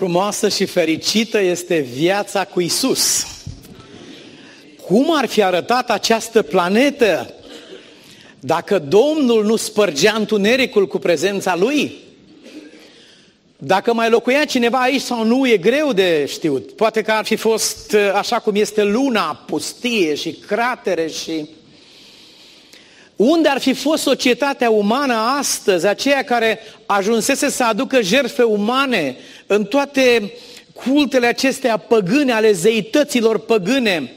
Frumoasă și fericită este viața cu Isus. Cum ar fi arătat această planetă dacă Domnul nu spărgea întunericul cu prezența Lui? Dacă mai locuia cineva aici sau nu, e greu de știut. Poate că ar fi fost uh, așa cum este luna, pustie și cratere și... Unde ar fi fost societatea umană astăzi, aceea care ajunsese să aducă jertfe umane în toate cultele acestea păgâne ale zeităților păgâne,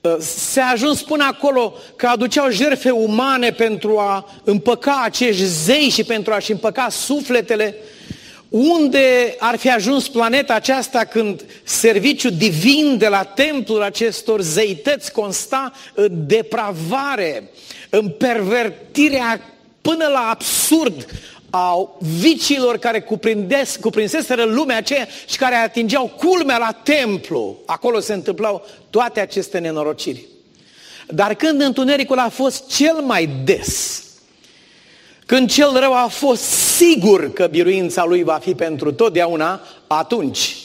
uh, se a ajuns până acolo că aduceau jertfe umane pentru a împăca acești zei și pentru a-și împăca sufletele. Unde ar fi ajuns planeta aceasta când serviciul divin de la templul acestor zeități consta în depravare, în pervertirea până la absurd a viciilor care cuprindesc, cuprinseseră lumea aceea și care atingeau culmea la templu. Acolo se întâmplau toate aceste nenorociri. Dar când întunericul a fost cel mai des, când cel rău a fost sigur că biruința lui va fi pentru totdeauna, atunci,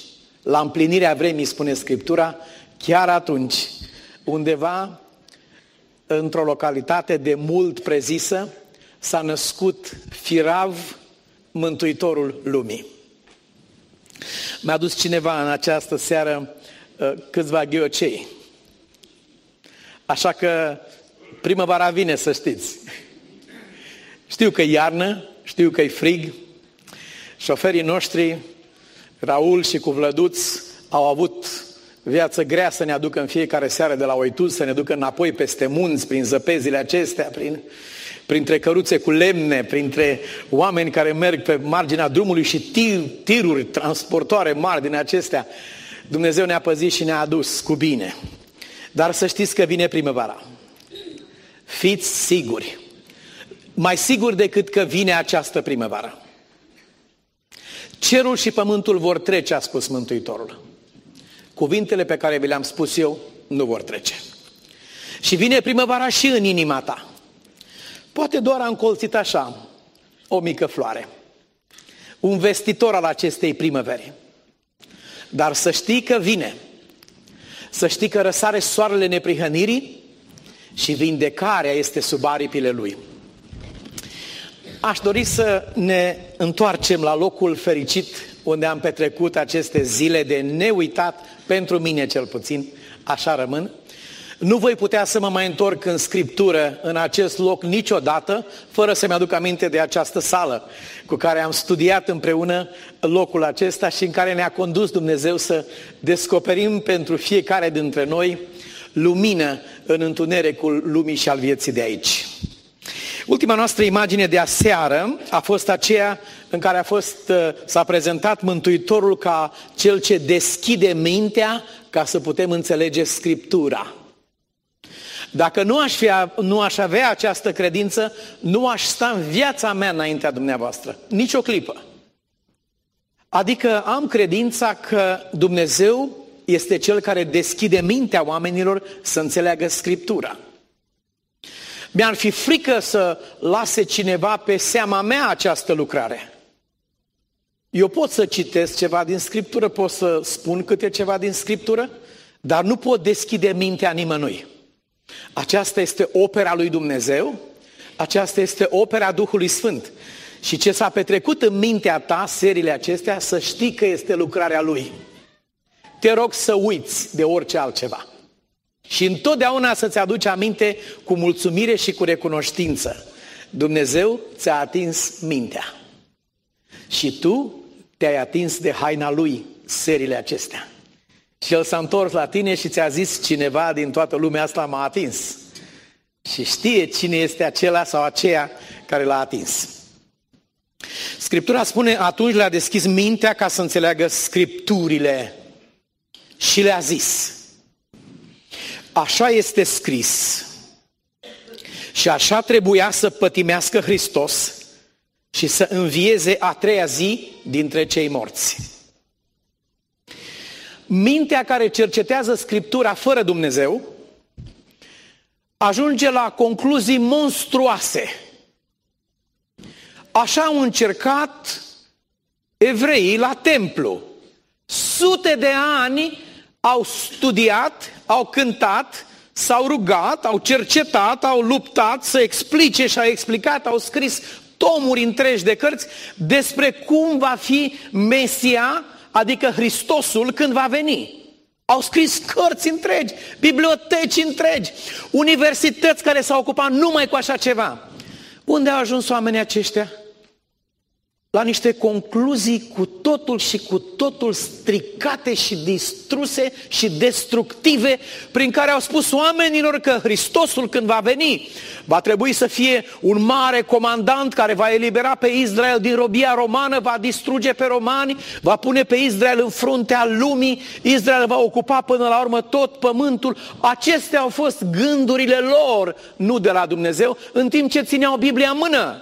la împlinirea vremii, spune Scriptura, chiar atunci, undeva într-o localitate de mult prezisă, s-a născut firav Mântuitorul lumii. Mi-a adus cineva în această seară uh, câțiva ghiocei. Așa că primăvara vine, să știți. Știu că e iarnă, știu că e frig. Șoferii noștri, Raul și cu Vlăduț, au avut viață grea să ne aducă în fiecare seară de la Oitul, să ne ducă înapoi peste munți, prin zăpezile acestea, prin, printre căruțe cu lemne, printre oameni care merg pe marginea drumului și tir, tiruri transportoare mari din acestea. Dumnezeu ne-a păzit și ne-a adus cu bine. Dar să știți că vine primăvara. Fiți siguri mai sigur decât că vine această primăvară. Cerul și pământul vor trece, a spus Mântuitorul. Cuvintele pe care vi le-am spus eu nu vor trece. Și vine primăvara și în inima ta. Poate doar a încolțit așa o mică floare. Un vestitor al acestei primăveri. Dar să știi că vine. Să știi că răsare soarele neprihănirii și vindecarea este sub aripile lui aș dori să ne întoarcem la locul fericit unde am petrecut aceste zile de neuitat, pentru mine cel puțin, așa rămân. Nu voi putea să mă mai întorc în scriptură în acest loc niciodată, fără să-mi aduc aminte de această sală cu care am studiat împreună locul acesta și în care ne-a condus Dumnezeu să descoperim pentru fiecare dintre noi lumină în întunericul lumii și al vieții de aici. Ultima noastră imagine de aseară a fost aceea în care a fost, uh, s-a prezentat Mântuitorul ca cel ce deschide mintea ca să putem înțelege Scriptura. Dacă nu aș, fi, nu aș avea această credință, nu aș sta în viața mea înaintea dumneavoastră. Nici o clipă. Adică am credința că Dumnezeu este Cel care deschide mintea oamenilor să înțeleagă Scriptura. Mi-ar fi frică să lase cineva pe seama mea această lucrare. Eu pot să citesc ceva din Scriptură, pot să spun câte ceva din Scriptură, dar nu pot deschide mintea nimănui. Aceasta este opera lui Dumnezeu, aceasta este opera Duhului Sfânt. Și ce s-a petrecut în mintea ta, serile acestea, să știi că este lucrarea Lui. Te rog să uiți de orice altceva. Și întotdeauna să-ți aduci aminte cu mulțumire și cu recunoștință. Dumnezeu ți-a atins mintea. Și tu te-ai atins de haina lui serile acestea. Și el s-a întors la tine și ți-a zis cineva din toată lumea asta m-a atins. Și știe cine este acela sau aceea care l-a atins. Scriptura spune, atunci le-a deschis mintea ca să înțeleagă scripturile și le-a zis, Așa este scris. Și așa trebuia să pătimească Hristos și să învieze a treia zi dintre cei morți. Mintea care cercetează Scriptura fără Dumnezeu ajunge la concluzii monstruoase. Așa au încercat evreii la templu. sute de ani au studiat, au cântat, s-au rugat, au cercetat, au luptat să explice și au explicat, au scris tomuri întregi de cărți despre cum va fi Mesia, adică Hristosul, când va veni. Au scris cărți întregi, biblioteci întregi, universități care s-au ocupat numai cu așa ceva. Unde au ajuns oamenii aceștia? La niște concluzii cu totul și cu totul stricate și distruse și destructive, prin care au spus oamenilor că Hristosul când va veni, va trebui să fie un mare comandant care va elibera pe Israel din robia romană, va distruge pe romani, va pune pe Israel în fruntea lumii, Israel va ocupa până la urmă tot pământul. Acestea au fost gândurile lor, nu de la Dumnezeu, în timp ce țineau Biblia în mână.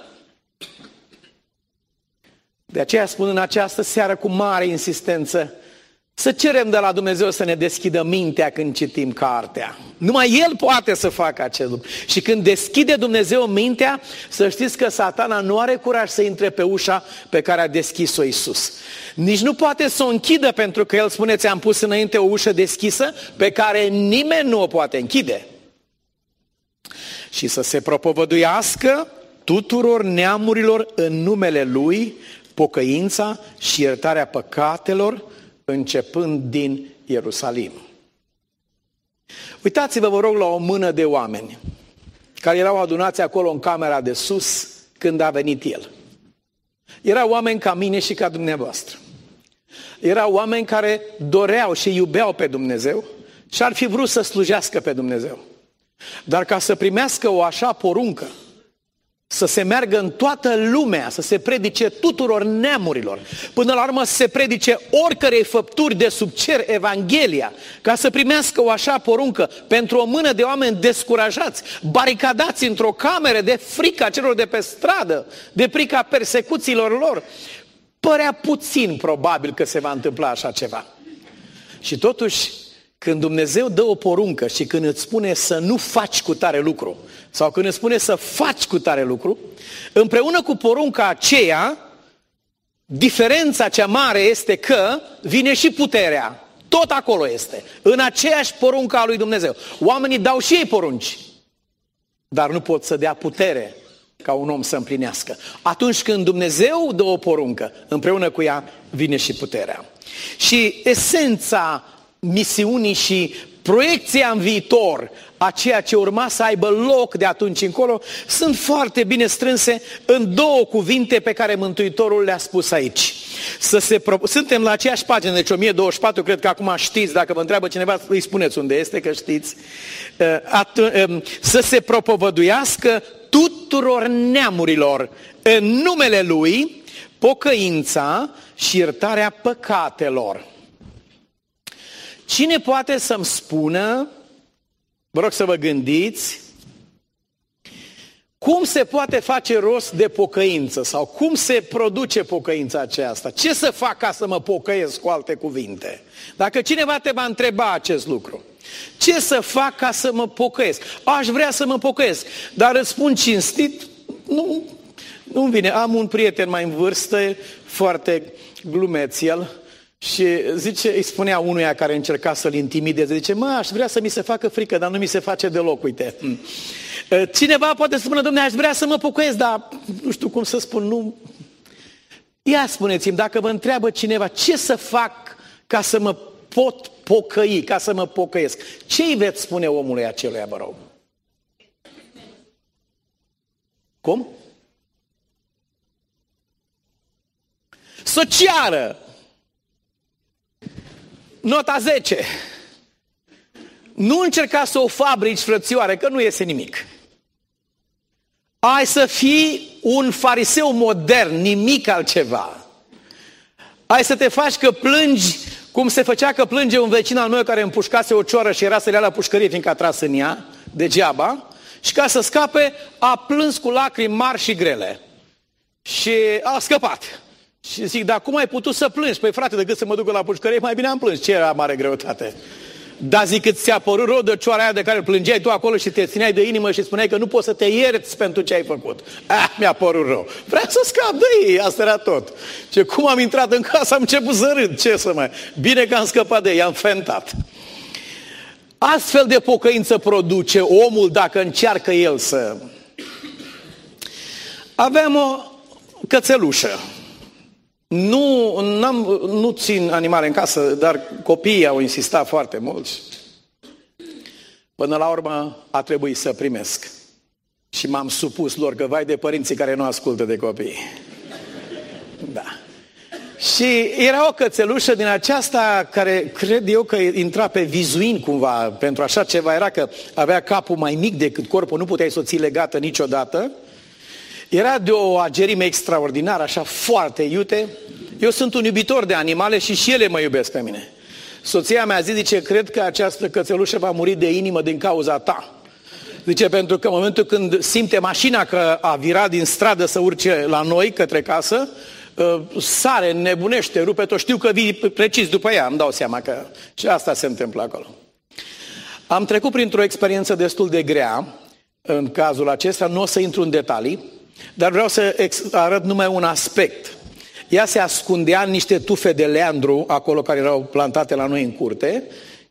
De aceea spun în această seară cu mare insistență să cerem de la Dumnezeu să ne deschidă mintea când citim cartea. Numai El poate să facă acest lucru. Și când deschide Dumnezeu mintea, să știți că satana nu are curaj să intre pe ușa pe care a deschis-o Isus. Nici nu poate să o închidă pentru că El spune, ți-am pus înainte o ușă deschisă pe care nimeni nu o poate închide. Și să se propovăduiască tuturor neamurilor în numele Lui pocăința și iertarea păcatelor, începând din Ierusalim. Uitați-vă, vă rog, la o mână de oameni care erau adunați acolo în camera de sus când a venit El. Erau oameni ca mine și ca dumneavoastră. Erau oameni care doreau și iubeau pe Dumnezeu și ar fi vrut să slujească pe Dumnezeu. Dar ca să primească o așa poruncă, să se meargă în toată lumea, să se predice tuturor neamurilor, până la urmă să se predice oricărei făpturi de sub cer Evanghelia, ca să primească o așa poruncă pentru o mână de oameni descurajați, baricadați într-o cameră de frica celor de pe stradă, de frica persecuțiilor lor. Părea puțin probabil că se va întâmpla așa ceva. Și totuși, când Dumnezeu dă o poruncă și când îți spune să nu faci cu tare lucru, sau când îți spune să faci cu tare lucru, împreună cu porunca aceea, diferența cea mare este că vine și puterea. Tot acolo este. În aceeași poruncă a lui Dumnezeu. Oamenii dau și ei porunci, dar nu pot să dea putere ca un om să împlinească. Atunci când Dumnezeu dă o poruncă, împreună cu ea vine și puterea. Și esența misiunii și proiecția în viitor a ceea ce urma să aibă loc de atunci încolo, sunt foarte bine strânse în două cuvinte pe care Mântuitorul le-a spus aici. Să se pro... Suntem la aceeași pagină, deci 1024, cred că acum știți, dacă vă întreabă cineva, îi spuneți unde este, că știți. Uh, um, să se propovăduiască tuturor neamurilor în numele Lui pocăința și iertarea păcatelor. Cine poate să-mi spună, vă rog să vă gândiți, cum se poate face rost de pocăință sau cum se produce pocăința aceasta? Ce să fac ca să mă pocăiesc cu alte cuvinte? Dacă cineva te va întreba acest lucru, ce să fac ca să mă pocăiesc? Aș vrea să mă pocăiesc, dar răspund cinstit, nu, nu vine. Am un prieten mai în vârstă, foarte glumeț el, și zice, îi spunea unuia care încerca să-l intimideze, zice, mă, aș vrea să mi se facă frică, dar nu mi se face deloc, uite. Hmm. Cineva poate spune, domnule, aș vrea să mă pocăiesc, dar nu știu cum să spun, nu... Ia spuneți-mi, dacă vă întreabă cineva, ce să fac ca să mă pot pocăi, ca să mă pocăiesc? Ce îi veți spune omului aceluia, vă rog? Cum? Să ceară Nota 10. Nu încerca să o fabrici, frățioare, că nu iese nimic. Ai să fii un fariseu modern, nimic altceva. Ai să te faci că plângi cum se făcea că plânge un vecin al meu care împușcase o cioră și era să le ia la pușcărie fiindcă a tras în ea, degeaba, și ca să scape a plâns cu lacrimi mari și grele. Și a scăpat. Și zic, dar cum ai putut să plângi? Păi frate, decât să mă duc la pușcărie, mai bine am plâns. Ce era mare greutate? Da, zic că ți-a părut rău de cioara aia de care plângeai tu acolo și te țineai de inimă și spuneai că nu poți să te ierți pentru ce ai făcut. Ah, mi-a părut rău. Vreau să scap de ei, asta era tot. Ce cum am intrat în casă, am început să râd. Ce să mai... Bine că am scăpat de ei, am fentat. Astfel de pocăință produce omul dacă încearcă el să... Aveam o cățelușă. Nu, n-am, nu țin animale în casă, dar copiii au insistat foarte mult. Până la urmă a trebuit să primesc. Și m-am supus lor că vai de părinții care nu ascultă de copii. Da. Și era o cățelușă din aceasta care cred eu că intra pe vizuin cumva pentru așa ceva. Era că avea capul mai mic decât corpul, nu puteai să o ții legată niciodată. Era de o agerime extraordinară, așa foarte iute. Eu sunt un iubitor de animale și și ele mă iubesc pe mine. Soția mea zi, zice, cred că această cățelușă va muri de inimă din cauza ta. Zice, pentru că în momentul când simte mașina că a virat din stradă să urce la noi, către casă, uh, sare, nebunește, rupe tot. Știu că vii precis după ea, îmi dau seama că și asta se întâmplă acolo. Am trecut printr-o experiență destul de grea în cazul acesta, nu o să intru în detalii, dar vreau să arăt numai un aspect. Ea se ascundea în niște tufe de leandru, acolo care erau plantate la noi în curte,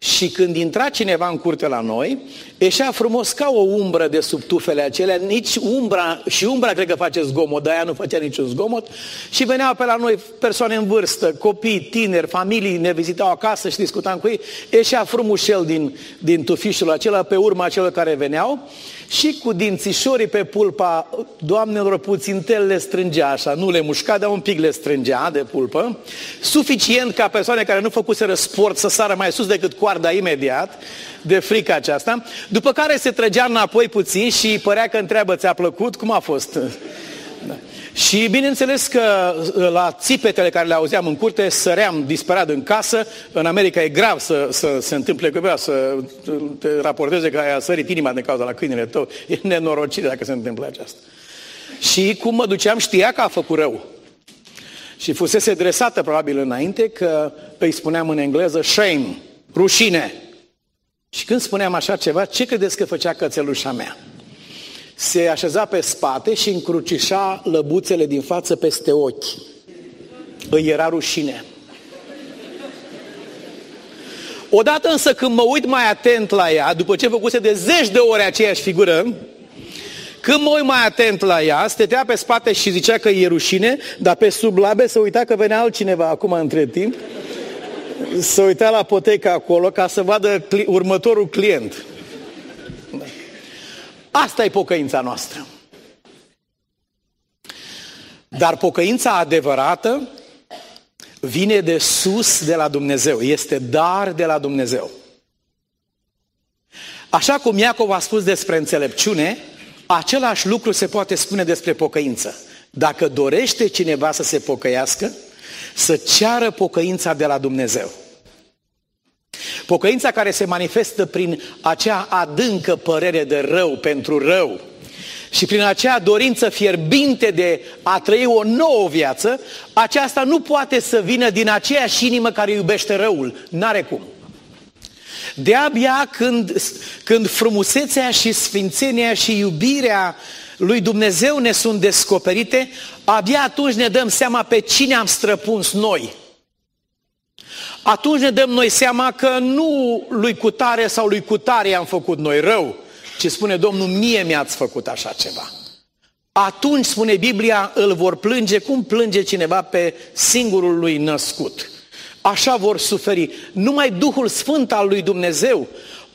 și când intra cineva în curte la noi, ieșea frumos ca o umbră de sub tufele acelea, nici umbra, și umbra cred că face zgomot, dar ea nu făcea niciun zgomot, și veneau pe la noi persoane în vârstă, copii, tineri, familii, ne vizitau acasă și discutam cu ei, ieșea frumușel din, din tufișul acela pe urma celor care veneau și cu dințișorii pe pulpa, doamnelor, puțintel le strângea așa, nu le mușca, dar un pic le strângea de pulpă, suficient ca persoane care nu făcuseră sport să sară mai sus decât coarda imediat, de frică aceasta, după care se trăgea înapoi puțin și părea că întreabă, ți-a plăcut? Cum a fost? Da. Și bineînțeles că uh, la țipetele care le auzeam în curte, săream disperat în casă. În America e grav să, să se întâmple cuiva, să te raporteze că ai sărit inima din cauza la câinele tău. E nenorocire dacă se întâmplă aceasta. Și cum mă duceam, știa că a făcut rău. Și fusese dresată probabil înainte că îi spuneam în engleză shame, rușine. Și când spuneam așa ceva, ce credeți că făcea cățelușa mea? Se așeza pe spate și încrucișa lăbuțele din față peste ochi. Îi era rușine. Odată însă când mă uit mai atent la ea, după ce făcuse de zeci de ore aceeași figură, când mă uit mai atent la ea, stătea pe spate și zicea că e rușine, dar pe sub labe se uita că venea altcineva acum între timp să uita la poteca acolo ca să vadă cli- următorul client. Asta e pocăința noastră. Dar pocăința adevărată vine de sus de la Dumnezeu, este dar de la Dumnezeu. Așa cum Iacov a spus despre înțelepciune, același lucru se poate spune despre pocăință. Dacă dorește cineva să se pocăiască, să ceară pocăința de la Dumnezeu. Pocăința care se manifestă prin acea adâncă părere de rău pentru rău și prin acea dorință fierbinte de a trăi o nouă viață, aceasta nu poate să vină din aceeași inimă care iubește răul. N-are cum. De-abia când, când frumusețea și sfințenia și iubirea lui Dumnezeu ne sunt descoperite, abia atunci ne dăm seama pe cine am străpuns noi – atunci ne dăm noi seama că nu lui cutare sau lui cutare am făcut noi rău, ci spune Domnul, mie mi-ați făcut așa ceva. Atunci, spune Biblia, îl vor plânge cum plânge cineva pe singurul lui născut. Așa vor suferi. Numai Duhul Sfânt al lui Dumnezeu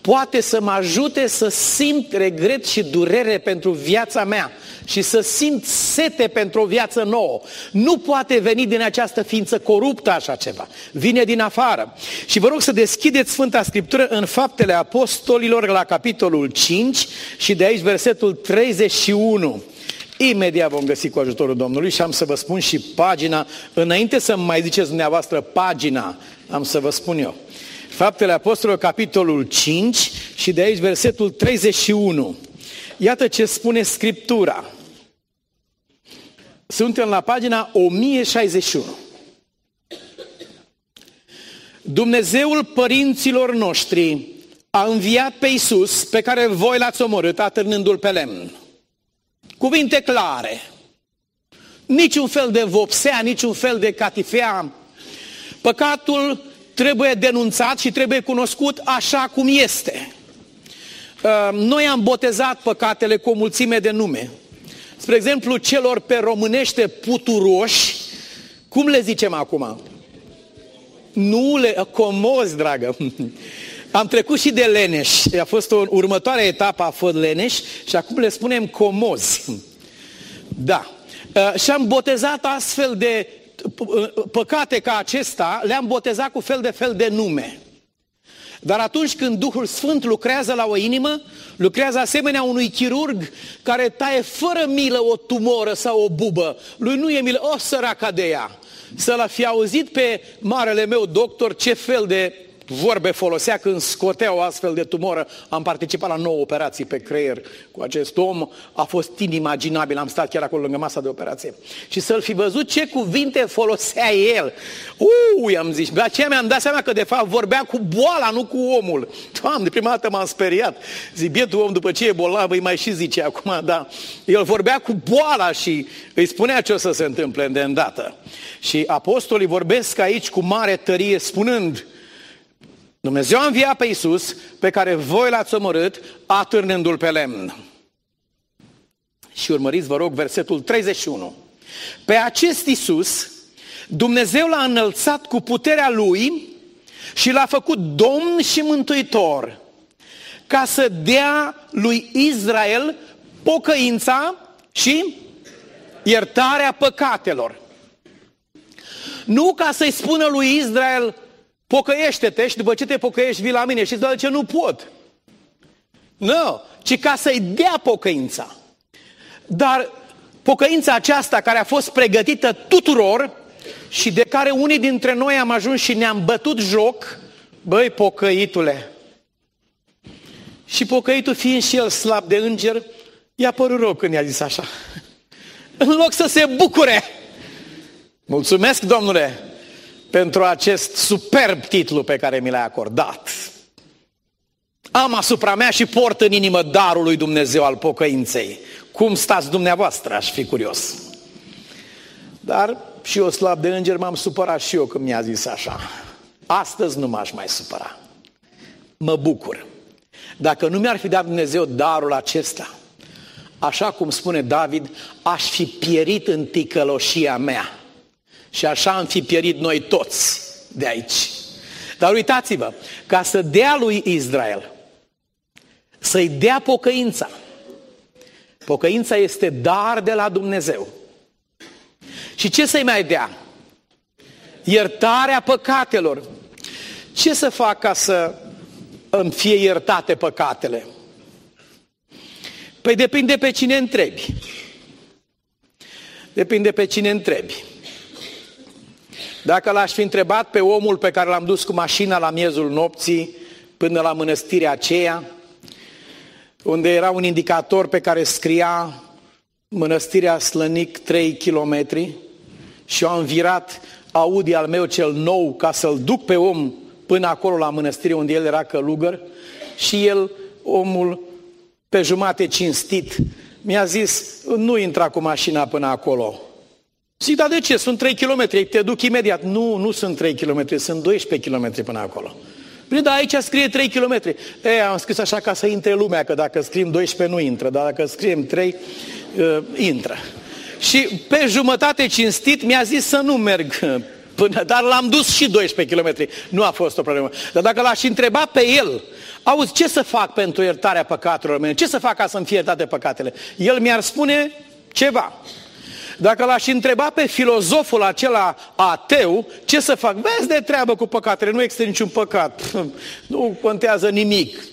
poate să mă ajute să simt regret și durere pentru viața mea și să simt sete pentru o viață nouă. Nu poate veni din această ființă coruptă așa ceva. Vine din afară. Și vă rog să deschideți Sfânta Scriptură în Faptele Apostolilor la capitolul 5 și de aici versetul 31. Imediat vom găsi cu ajutorul Domnului și am să vă spun și pagina, înainte să mai ziceți dumneavoastră pagina, am să vă spun eu. Faptele Apostolilor, capitolul 5 și de aici versetul 31. Iată ce spune Scriptura. Suntem la pagina 1061. Dumnezeul părinților noștri a înviat pe Iisus, pe care voi l-ați omorât, atârnându-l pe lemn. Cuvinte clare. Niciun fel de vopsea, niciun fel de catifea. Păcatul trebuie denunțat și trebuie cunoscut așa cum este. Uh, noi am botezat păcatele cu o mulțime de nume. Spre exemplu, celor pe românește puturoși, cum le zicem acum? Nu le, comozi, dragă. Am trecut și de leneș. A fost o următoare etapă, a fost leneș și acum le spunem comozi. Da. Uh, și am botezat astfel de uh, păcate ca acesta, le-am botezat cu fel de fel de nume. Dar atunci când Duhul Sfânt lucrează la o inimă, lucrează asemenea unui chirurg care taie fără milă o tumoră sau o bubă. Lui nu e milă, o săraca de ea. Să-l fi auzit pe marele meu doctor ce fel de vorbe folosea când scotea o astfel de tumoră. Am participat la nouă operații pe creier cu acest om. A fost inimaginabil. Am stat chiar acolo lângă masa de operație. Și să-l fi văzut ce cuvinte folosea el. Ui, am zis. De aceea mi-am dat seama că de fapt vorbea cu boala, nu cu omul. Doamne, prima dată m-am speriat. Zic, bietul om după ce e bolnav, îi mai și zice acum, da. El vorbea cu boala și îi spunea ce o să se întâmple de îndată. Și apostolii vorbesc aici cu mare tărie spunând, Dumnezeu a înviat pe Iisus, pe care voi l-ați omorât, atârnându-l pe lemn. Și urmăriți, vă rog, versetul 31. Pe acest Iisus, Dumnezeu l-a înălțat cu puterea Lui și l-a făcut Domn și Mântuitor, ca să dea lui Israel pocăința și iertarea păcatelor. Nu ca să-i spună lui Israel, Pocăiește-te și după ce te pocăiești vii la mine și de ce nu pot. Nu, ci ca să-i dea pocăința. Dar pocăința aceasta care a fost pregătită tuturor și de care unii dintre noi am ajuns și ne-am bătut joc, băi, pocăitule. Și pocăitul fiind și el slab de înger, i-a părut rău când i-a zis așa. În loc să se bucure. Mulțumesc, domnule, pentru acest superb titlu pe care mi l-ai acordat. Am asupra mea și port în inimă darul lui Dumnezeu al pocăinței. Cum stați dumneavoastră, aș fi curios. Dar și eu slab de înger m-am supărat și eu când mi-a zis așa. Astăzi nu m-aș mai supăra. Mă bucur. Dacă nu mi-ar fi dat Dumnezeu darul acesta, așa cum spune David, aș fi pierit în ticăloșia mea. Și așa am fi pierit noi toți de aici. Dar uitați-vă, ca să dea lui Israel, să-i dea pocăința. Pocăința este dar de la Dumnezeu. Și ce să-i mai dea? Iertarea păcatelor. Ce să fac ca să îmi fie iertate păcatele? Păi depinde pe cine întrebi. Depinde pe cine întrebi. Dacă l-aș fi întrebat pe omul pe care l-am dus cu mașina la miezul nopții până la mănăstirea aceea, unde era un indicator pe care scria Mănăstirea Slănic 3 km și eu am virat Audi al meu cel nou ca să-l duc pe om până acolo la mănăstire unde el era călugăr și el, omul pe jumate cinstit, mi-a zis, nu intra cu mașina până acolo, Zic, dar de ce? Sunt 3 km, te duc imediat. Nu, nu sunt 3 km, sunt 12 km până acolo. Bine, dar aici scrie 3 km. E, am scris așa ca să intre lumea, că dacă scriem 12 nu intră, dar dacă scriem 3, uh, intră. Și pe jumătate cinstit mi-a zis să nu merg până, dar l-am dus și 12 km. Nu a fost o problemă. Dar dacă l-aș întreba pe el, auzi, ce să fac pentru iertarea păcatelor mele? Ce să fac ca să-mi fie iertate păcatele? El mi-ar spune ceva. Dacă l-aș întreba pe filozoful acela ateu, ce să fac? Vezi de treabă cu păcatele, nu există niciun păcat, nu contează nimic.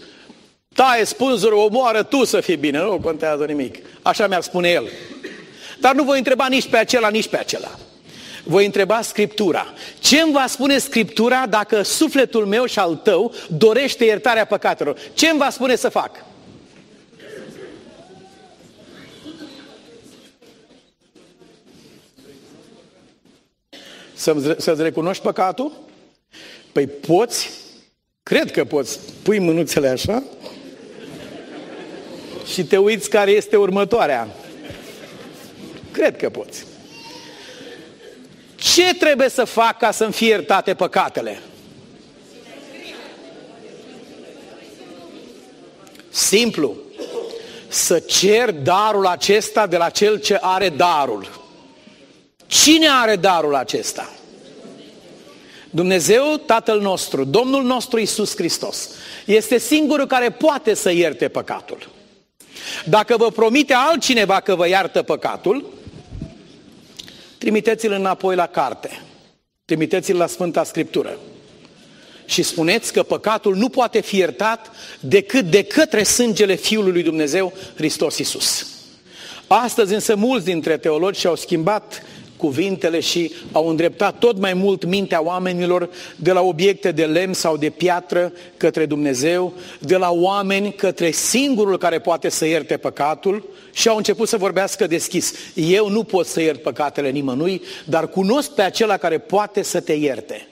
Taie spânzurul, omoară tu să fii bine, nu contează nimic. Așa mi-ar spune el. Dar nu voi întreba nici pe acela, nici pe acela. Voi întreba Scriptura. Ce îmi va spune Scriptura dacă sufletul meu și al tău dorește iertarea păcatelor? Ce îmi va spune să fac? Să-ți recunoști păcatul? Păi poți? Cred că poți. Pui mânuțele așa și te uiți care este următoarea. Cred că poți. Ce trebuie să fac ca să-mi fie iertate păcatele? Simplu. Să cer darul acesta de la cel ce are darul. Cine are darul acesta? Dumnezeu, Tatăl nostru, Domnul nostru Isus Hristos, este singurul care poate să ierte păcatul. Dacă vă promite altcineva că vă iartă păcatul, trimiteți-l înapoi la carte. Trimiteți-l la Sfânta Scriptură. Și spuneți că păcatul nu poate fi iertat decât de către sângele Fiului lui Dumnezeu, Hristos Isus. Astăzi însă mulți dintre teologi și-au schimbat cuvintele și au îndreptat tot mai mult mintea oamenilor de la obiecte de lemn sau de piatră către Dumnezeu, de la oameni către singurul care poate să ierte păcatul și au început să vorbească deschis. Eu nu pot să iert păcatele nimănui, dar cunosc pe acela care poate să te ierte.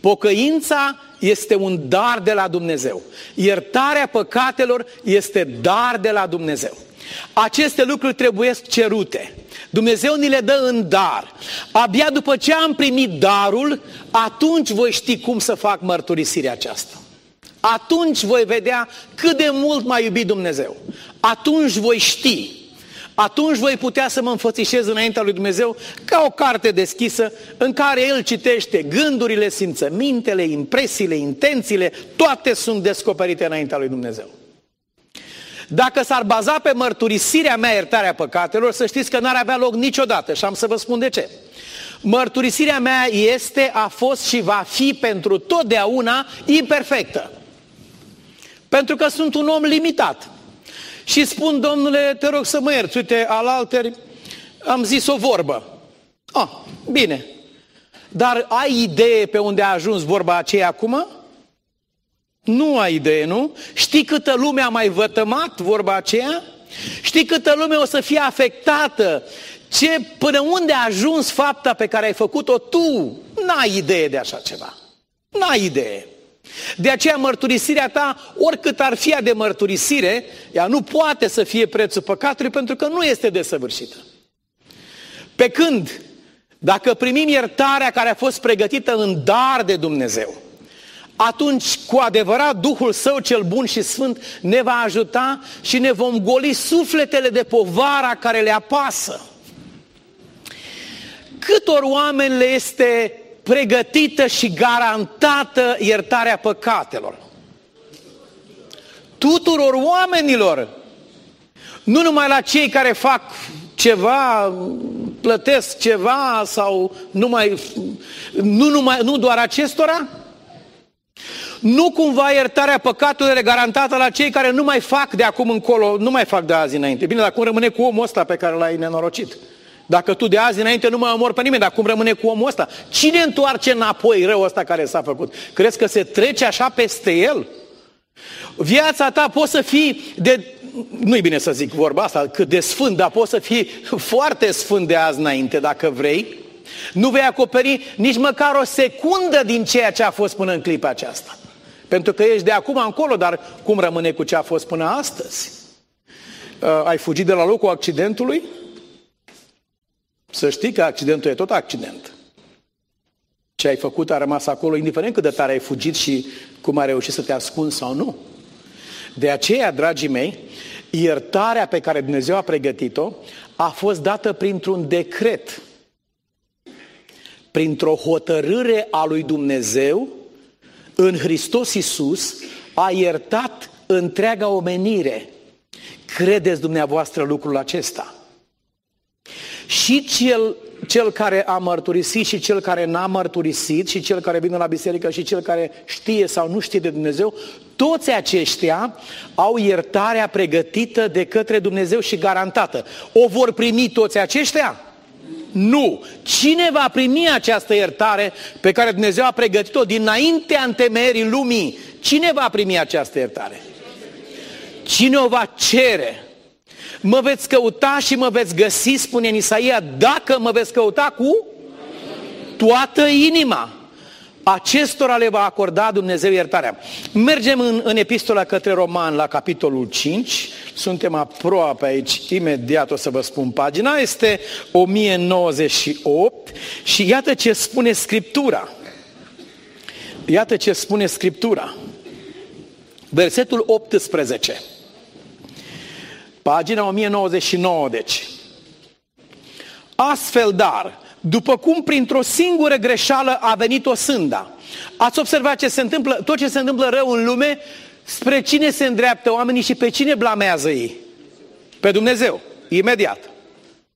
Pocăința este un dar de la Dumnezeu. Iertarea păcatelor este dar de la Dumnezeu. Aceste lucruri trebuie cerute. Dumnezeu ni le dă în dar. Abia după ce am primit darul, atunci voi ști cum să fac mărturisirea aceasta. Atunci voi vedea cât de mult m-a iubit Dumnezeu. Atunci voi ști. Atunci voi putea să mă înfățișez înaintea lui Dumnezeu ca o carte deschisă în care El citește gândurile, simțămintele, impresiile, intențiile, toate sunt descoperite înaintea lui Dumnezeu. Dacă s-ar baza pe mărturisirea mea iertarea păcatelor, să știți că n-ar avea loc niciodată și am să vă spun de ce. Mărturisirea mea este, a fost și va fi pentru totdeauna imperfectă. Pentru că sunt un om limitat. Și spun, domnule, te rog să mă ierți, uite, alteri, am zis o vorbă. Ah, bine. Dar ai idee pe unde a ajuns vorba aceea acum? Nu ai idee, nu? Știi câtă lume a mai vătămat vorba aceea? Știi câtă lume o să fie afectată? Ce, până unde a ajuns fapta pe care ai făcut-o tu? N-ai idee de așa ceva. N-ai idee. De aceea mărturisirea ta, oricât ar fi de mărturisire, ea nu poate să fie prețul păcatului pentru că nu este desăvârșită. Pe când, dacă primim iertarea care a fost pregătită în dar de Dumnezeu, atunci cu adevărat Duhul Său cel bun și sfânt ne va ajuta și ne vom goli sufletele de povara care le apasă. Câtor oameni le este pregătită și garantată iertarea păcatelor? Tuturor oamenilor, nu numai la cei care fac ceva, plătesc ceva sau numai, nu, numai, nu doar acestora, nu cumva iertarea păcatului e garantată la cei care nu mai fac de acum încolo, nu mai fac de azi înainte. Bine, dar cum rămâne cu omul ăsta pe care l-ai nenorocit? Dacă tu de azi înainte nu mai omor pe nimeni, dar cum rămâne cu omul ăsta? Cine întoarce înapoi răul ăsta care s-a făcut? Crezi că se trece așa peste el? Viața ta poți să fii de nu-i bine să zic vorba asta, cât de sfânt, dar poți să fii foarte sfânt de azi înainte, dacă vrei. Nu vei acoperi nici măcar o secundă din ceea ce a fost până în clipa aceasta. Pentru că ești de acum încolo, dar cum rămâne cu ce a fost până astăzi? Uh, ai fugit de la locul accidentului? Să știi că accidentul e tot accident. Ce ai făcut a rămas acolo, indiferent cât de tare ai fugit și cum ai reușit să te ascunzi sau nu. De aceea, dragii mei, iertarea pe care Dumnezeu a pregătit-o a fost dată printr-un decret, printr-o hotărâre a lui Dumnezeu în Hristos Iisus a iertat întreaga omenire. Credeți dumneavoastră lucrul acesta? Și cel, cel care a mărturisit și cel care n-a mărturisit și cel care vine la biserică și cel care știe sau nu știe de Dumnezeu, toți aceștia au iertarea pregătită de către Dumnezeu și garantată. O vor primi toți aceștia? Nu. Cine va primi această iertare pe care Dumnezeu a pregătit-o dinaintea întemeierii lumii? Cine va primi această iertare? Cine o va cere? Mă veți căuta și mă veți găsi, spune în Isaia, dacă mă veți căuta cu toată inima. Acestora le va acorda Dumnezeu iertarea. Mergem în, în epistola către Roman la capitolul 5, suntem aproape aici, imediat o să vă spun pagina, este 1098 și iată ce spune Scriptura. Iată ce spune Scriptura. Versetul 18. Pagina 1099, deci. Astfel, dar, după cum printr-o singură greșeală a venit o sânda. Ați observat ce se întâmplă, tot ce se întâmplă rău în lume, spre cine se îndreaptă oamenii și pe cine blamează ei? Pe Dumnezeu, imediat.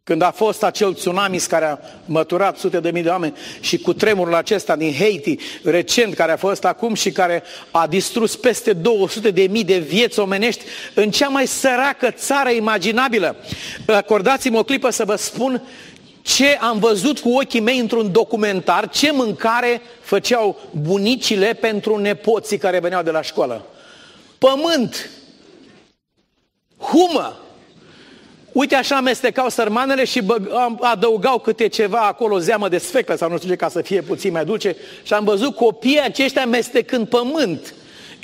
Când a fost acel tsunami care a măturat sute de mii de oameni și cu tremurul acesta din Haiti, recent, care a fost acum și care a distrus peste 200 de mii de vieți omenești în cea mai săracă țară imaginabilă. Acordați-mi o clipă să vă spun ce am văzut cu ochii mei într-un documentar, ce mâncare făceau bunicile pentru nepoții care veneau de la școală. Pământ, humă, Uite așa amestecau sărmanele și adăugau câte ceva acolo, zeamă de sfeclă sau nu știu ce, ca să fie puțin mai dulce. Și am văzut copiii aceștia amestecând pământ.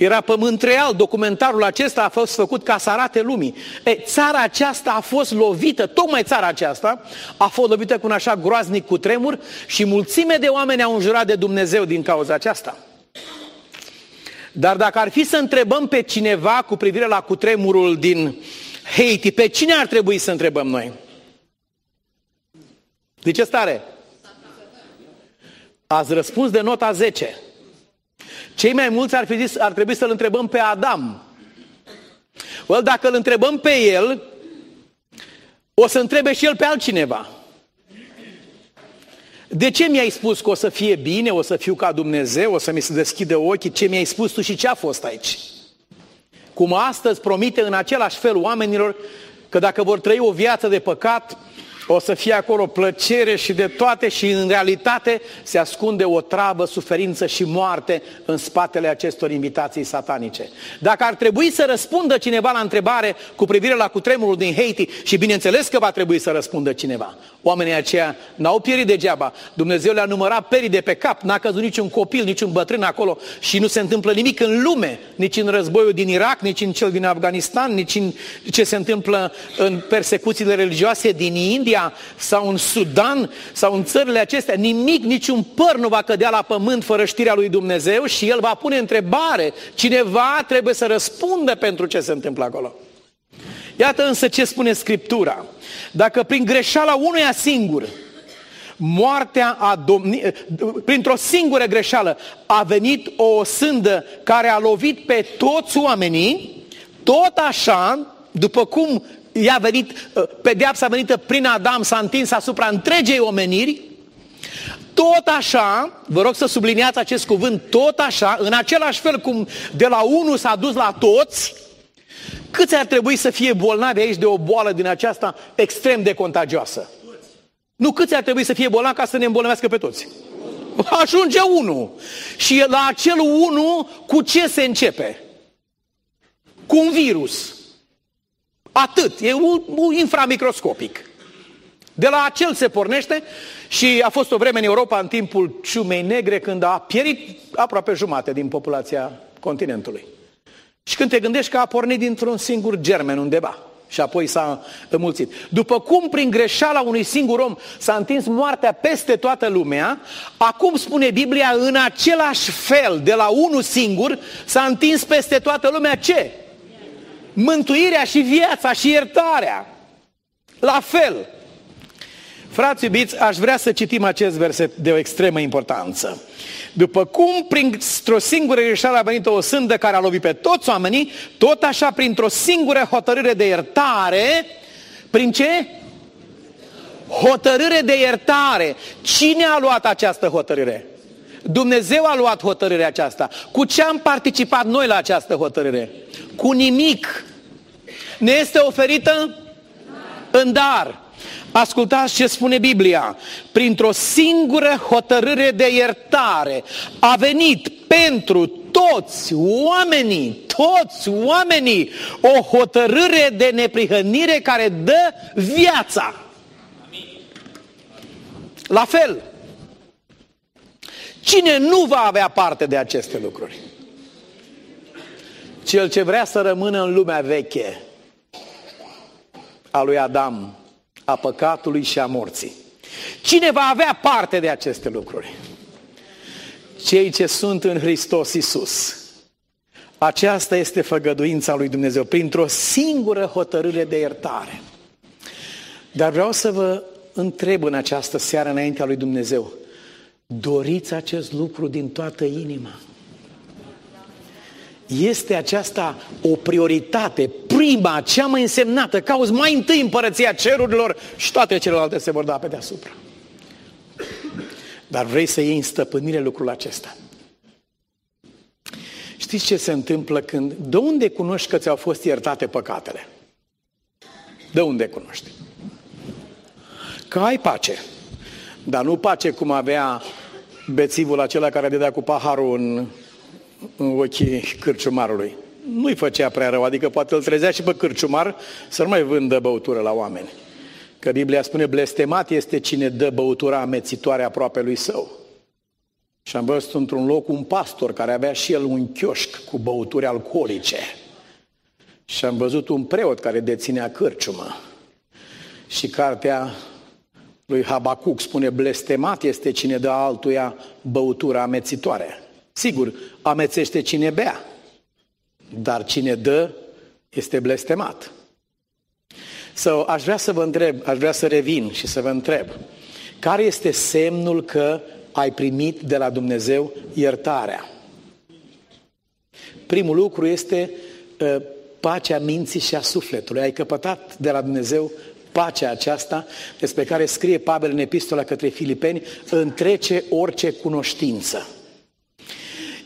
Era pământ real, documentarul acesta a fost făcut ca să arate lumii. E, țara aceasta a fost lovită, tocmai țara aceasta a fost lovită cu un așa groaznic cu tremur și mulțime de oameni au înjurat de Dumnezeu din cauza aceasta. Dar dacă ar fi să întrebăm pe cineva cu privire la cutremurul din Haiti, pe cine ar trebui să întrebăm noi? De ce stare? Ați răspuns de nota 10. Cei mai mulți ar, fi zis, ar trebui să-l întrebăm pe Adam. Well, dacă îl întrebăm pe el, o să întrebe și el pe altcineva. De ce mi-ai spus că o să fie bine, o să fiu ca Dumnezeu, o să mi se deschidă ochii? Ce mi-ai spus tu și ce a fost aici? Cum astăzi promite în același fel oamenilor că dacă vor trăi o viață de păcat, o să fie acolo plăcere și de toate și în realitate se ascunde o travă, suferință și moarte în spatele acestor invitații satanice. Dacă ar trebui să răspundă cineva la întrebare cu privire la cutremurul din Haiti și bineînțeles că va trebui să răspundă cineva, oamenii aceia n-au pierit degeaba. Dumnezeu le-a numărat perii de pe cap, n-a căzut niciun copil, niciun bătrân acolo și nu se întâmplă nimic în lume, nici în războiul din Irak, nici în cel din Afganistan, nici în ce se întâmplă în persecuțiile religioase din India, sau în Sudan sau în țările acestea, nimic, niciun păr nu va cădea la pământ fără știrea lui Dumnezeu și el va pune întrebare. Cineva trebuie să răspundă pentru ce se întâmplă acolo. Iată însă ce spune Scriptura. Dacă prin greșeala unuia singur, moartea a domni... printr-o singură greșeală a venit o sândă care a lovit pe toți oamenii, tot așa, după cum i-a venit, uh, pedeapsa venită prin Adam s-a întins asupra întregei omeniri, tot așa, vă rog să subliniați acest cuvânt, tot așa, în același fel cum de la unul s-a dus la toți, câți ar trebui să fie bolnavi aici de o boală din aceasta extrem de contagioasă? Nu câți ar trebui să fie bolnavi ca să ne îmbolnăvească pe toți? Ajunge unul. Și la acel unul cu ce se începe? Cu un virus. Atât, e un, un inframicroscopic. De la acel se pornește și a fost o vreme în Europa în timpul ciumei negre când a pierit aproape jumate din populația continentului. Și când te gândești că a pornit dintr-un singur germen undeva și apoi s-a înmulțit. După cum prin greșeala unui singur om s-a întins moartea peste toată lumea, acum spune Biblia în același fel, de la unul singur, s-a întins peste toată lumea ce? mântuirea și viața și iertarea. La fel. Frați iubiți, aș vrea să citim acest verset de o extremă importanță. După cum printr-o singură greșeală a venit o sândă care a lovit pe toți oamenii, tot așa printr-o singură hotărâre de iertare, prin ce? Hotărâre de iertare. Cine a luat această hotărâre? Dumnezeu a luat hotărârea aceasta. Cu ce am participat noi la această hotărâre? Cu nimic. Ne este oferită în dar. Ascultați ce spune Biblia. Printr-o singură hotărâre de iertare a venit pentru toți oamenii, toți oamenii, o hotărâre de neprihănire care dă viața. La fel, Cine nu va avea parte de aceste lucruri? Cel ce vrea să rămână în lumea veche a lui Adam, a păcatului și a morții. Cine va avea parte de aceste lucruri? Cei ce sunt în Hristos Isus. Aceasta este făgăduința lui Dumnezeu, printr-o singură hotărâre de iertare. Dar vreau să vă întreb în această seară înaintea lui Dumnezeu, doriți acest lucru din toată inima? Este aceasta o prioritate, prima, cea mai însemnată, cauți mai întâi împărăția cerurilor și toate celelalte se vor da pe deasupra. Dar vrei să iei în stăpânire lucrul acesta. Știți ce se întâmplă când... De unde cunoști că ți-au fost iertate păcatele? De unde cunoști? Că ai pace. Dar nu pace cum avea bețivul acela care dădea cu paharul în, în ochii cârciumarului. Nu-i făcea prea rău, adică poate îl trezea și pe cârciumar să nu mai vândă băutură la oameni. Că Biblia spune, blestemat este cine dă băutura amețitoare aproape lui său. Și am văzut într-un loc un pastor care avea și el un chioșc cu băuturi alcoolice. Și am văzut un preot care deținea cârciumă. Și cartea lui Habacuc spune, blestemat este cine dă altuia băutura amețitoare. Sigur, amețește cine bea, dar cine dă este blestemat. So, aș vrea să vă întreb, aș vrea să revin și să vă întreb, care este semnul că ai primit de la Dumnezeu iertarea? Primul lucru este uh, pacea minții și a sufletului. Ai căpătat de la Dumnezeu pacea aceasta despre care scrie Pavel în epistola către filipeni, întrece orice cunoștință.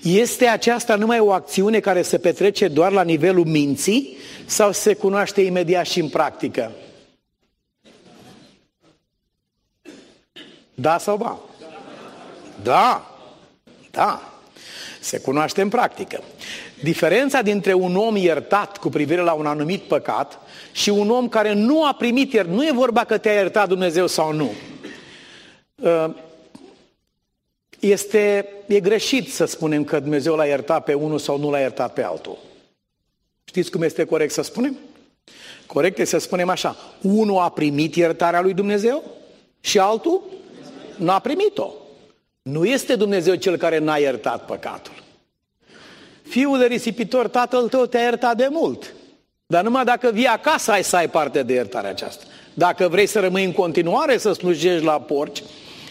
Este aceasta numai o acțiune care se petrece doar la nivelul minții sau se cunoaște imediat și în practică? Da sau ba? Da. Da. Se cunoaște în practică. Diferența dintre un om iertat cu privire la un anumit păcat și un om care nu a primit iert, nu e vorba că te-a iertat Dumnezeu sau nu. Uh, este, e greșit să spunem că Dumnezeu l-a iertat pe unul sau nu l-a iertat pe altul. Știți cum este corect să spunem? Corect este să spunem așa, unul a primit iertarea lui Dumnezeu și altul nu a primit-o. Nu este Dumnezeu cel care n-a iertat păcatul. Fiul de risipitor, tatăl tău te-a iertat de mult. Dar numai dacă vii acasă ai să ai parte de iertarea aceasta. Dacă vrei să rămâi în continuare să slujești la porci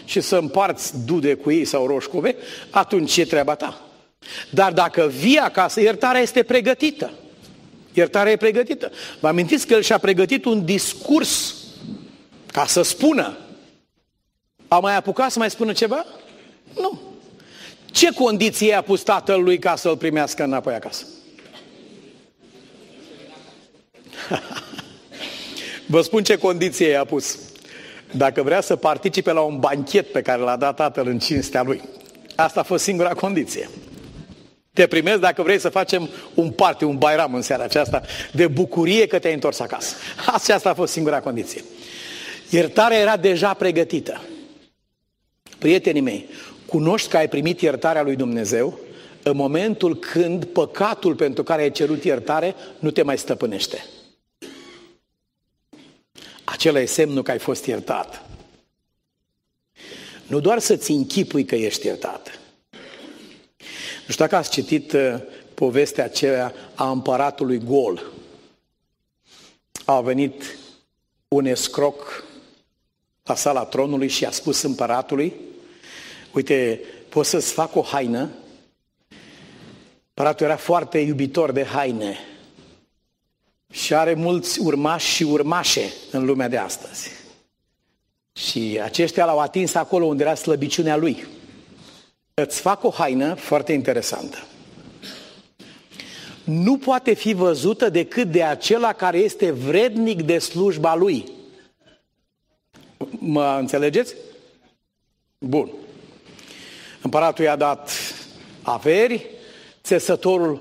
și să împarți dude cu ei sau roșcove, atunci e treaba ta. Dar dacă vii acasă, iertarea este pregătită. Iertarea e pregătită. Vă amintiți că el și-a pregătit un discurs ca să spună. A mai apucat să mai spună ceva? Nu. Ce condiție a pus tatăl lui ca să-l primească înapoi acasă? Vă spun ce condiție i-a pus. Dacă vrea să participe la un banchet pe care l-a dat tatăl în cinstea lui. Asta a fost singura condiție. Te primesc dacă vrei să facem un party, un bairam în seara aceasta, de bucurie că te-ai întors acasă. Asta a fost singura condiție. Iertarea era deja pregătită. Prietenii mei, cunoști că ai primit iertarea lui Dumnezeu în momentul când păcatul pentru care ai cerut iertare nu te mai stăpânește. Acela e semnul că ai fost iertat. Nu doar să-ți închipui că ești iertat. Nu știu dacă ați citit uh, povestea aceea a împăratului gol. A venit un escroc la sala tronului și a spus împăratului, uite, pot să-ți fac o haină? Împăratul era foarte iubitor de haine și are mulți urmași și urmașe în lumea de astăzi. Și aceștia l-au atins acolo unde era slăbiciunea lui. Îți fac o haină foarte interesantă. Nu poate fi văzută decât de acela care este vrednic de slujba lui. Mă înțelegeți? Bun. Împăratul i-a dat averi, țesătorul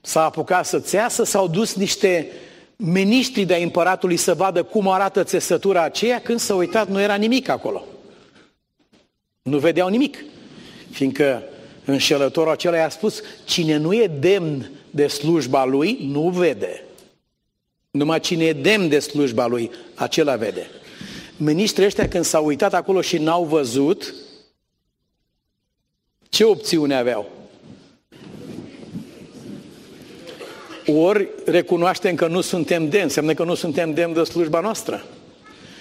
s-a apucat să-ți iasă, s-au dus niște miniștri de împăratului să vadă cum arată țesătura aceea, când s-a uitat nu era nimic acolo. Nu vedeau nimic. Fiindcă înșelătorul acela i-a spus, cine nu e demn de slujba lui, nu vede. Numai cine e demn de slujba lui, acela vede. Ministrii ăștia când s-au uitat acolo și n-au văzut, ce opțiune aveau? Ori recunoaștem că nu suntem demni, înseamnă că nu suntem demni de slujba noastră.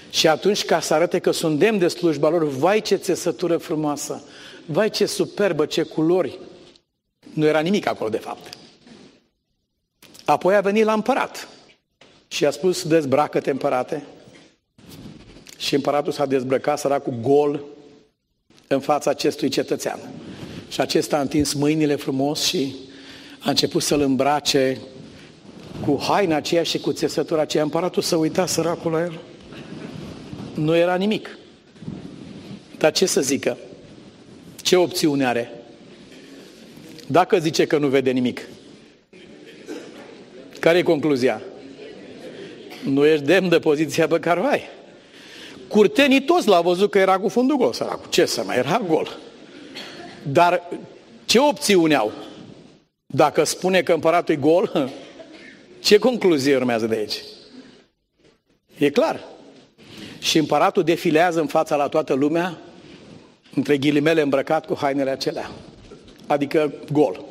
Și atunci, ca să arate că sunt demn de slujba lor, vai ce țesătură frumoasă, vai ce superbă, ce culori. Nu era nimic acolo, de fapt. Apoi a venit la împărat și a spus, dezbracă-te, împărate. Și împăratul s-a dezbrăcat, săracul gol, în fața acestui cetățean. Și acesta a întins mâinile frumos și a început să-l îmbrace cu haina aceea și cu țesătura aceea. Împăratul să uita săracul la el. Nu era nimic. Dar ce să zică? Ce opțiune are? Dacă zice că nu vede nimic, care e concluzia? Nu ești demn de poziția pe care o ai. Curtenii toți l-au văzut că era cu fundul gol, săracul. Ce să mai era gol? Dar ce opțiune au? Dacă spune că împăratul e gol, ce concluzie urmează de aici? E clar. Și împăratul defilează în fața la toată lumea, între ghilimele îmbrăcat cu hainele acelea. Adică gol.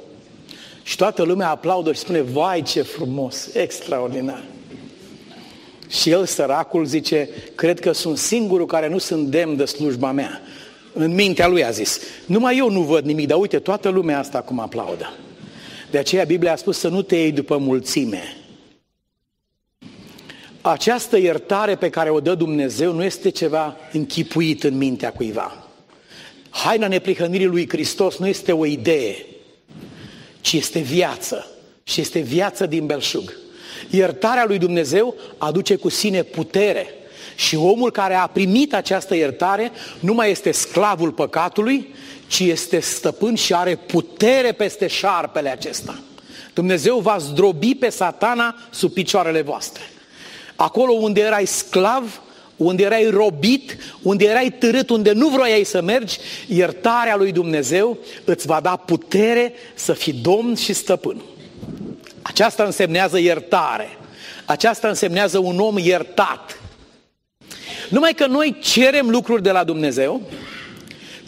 Și toată lumea aplaudă și spune, vai ce frumos, extraordinar. Și el, săracul, zice, cred că sunt singurul care nu sunt demn de slujba mea. În mintea lui a zis, numai eu nu văd nimic, dar uite, toată lumea asta cum aplaudă. De aceea Biblia a spus să nu te iei după mulțime. Această iertare pe care o dă Dumnezeu nu este ceva închipuit în mintea cuiva. Haina neprihănirii lui Hristos nu este o idee, ci este viață. Și este viață din belșug. Iertarea lui Dumnezeu aduce cu sine putere. Și omul care a primit această iertare nu mai este sclavul păcatului, ci este stăpân și are putere peste șarpele acesta. Dumnezeu va zdrobi pe satana sub picioarele voastre. Acolo unde erai sclav, unde erai robit, unde erai târât, unde nu vroiai să mergi, iertarea lui Dumnezeu îți va da putere să fii domn și stăpân. Aceasta însemnează iertare. Aceasta însemnează un om iertat. Numai că noi cerem lucruri de la Dumnezeu,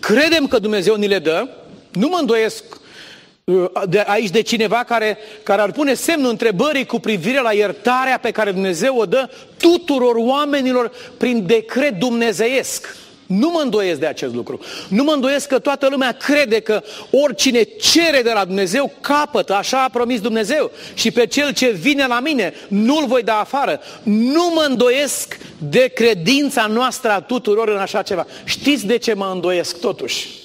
credem că Dumnezeu ni le dă, nu mă îndoiesc uh, de aici de cineva care, care ar pune semnul întrebării cu privire la iertarea pe care Dumnezeu o dă tuturor oamenilor prin decret dumnezeiesc. Nu mă îndoiesc de acest lucru. Nu mă îndoiesc că toată lumea crede că oricine cere de la Dumnezeu capătă, așa a promis Dumnezeu. Și pe cel ce vine la mine nu-l voi da afară. Nu mă îndoiesc de credința noastră a tuturor în așa ceva. Știți de ce mă îndoiesc totuși?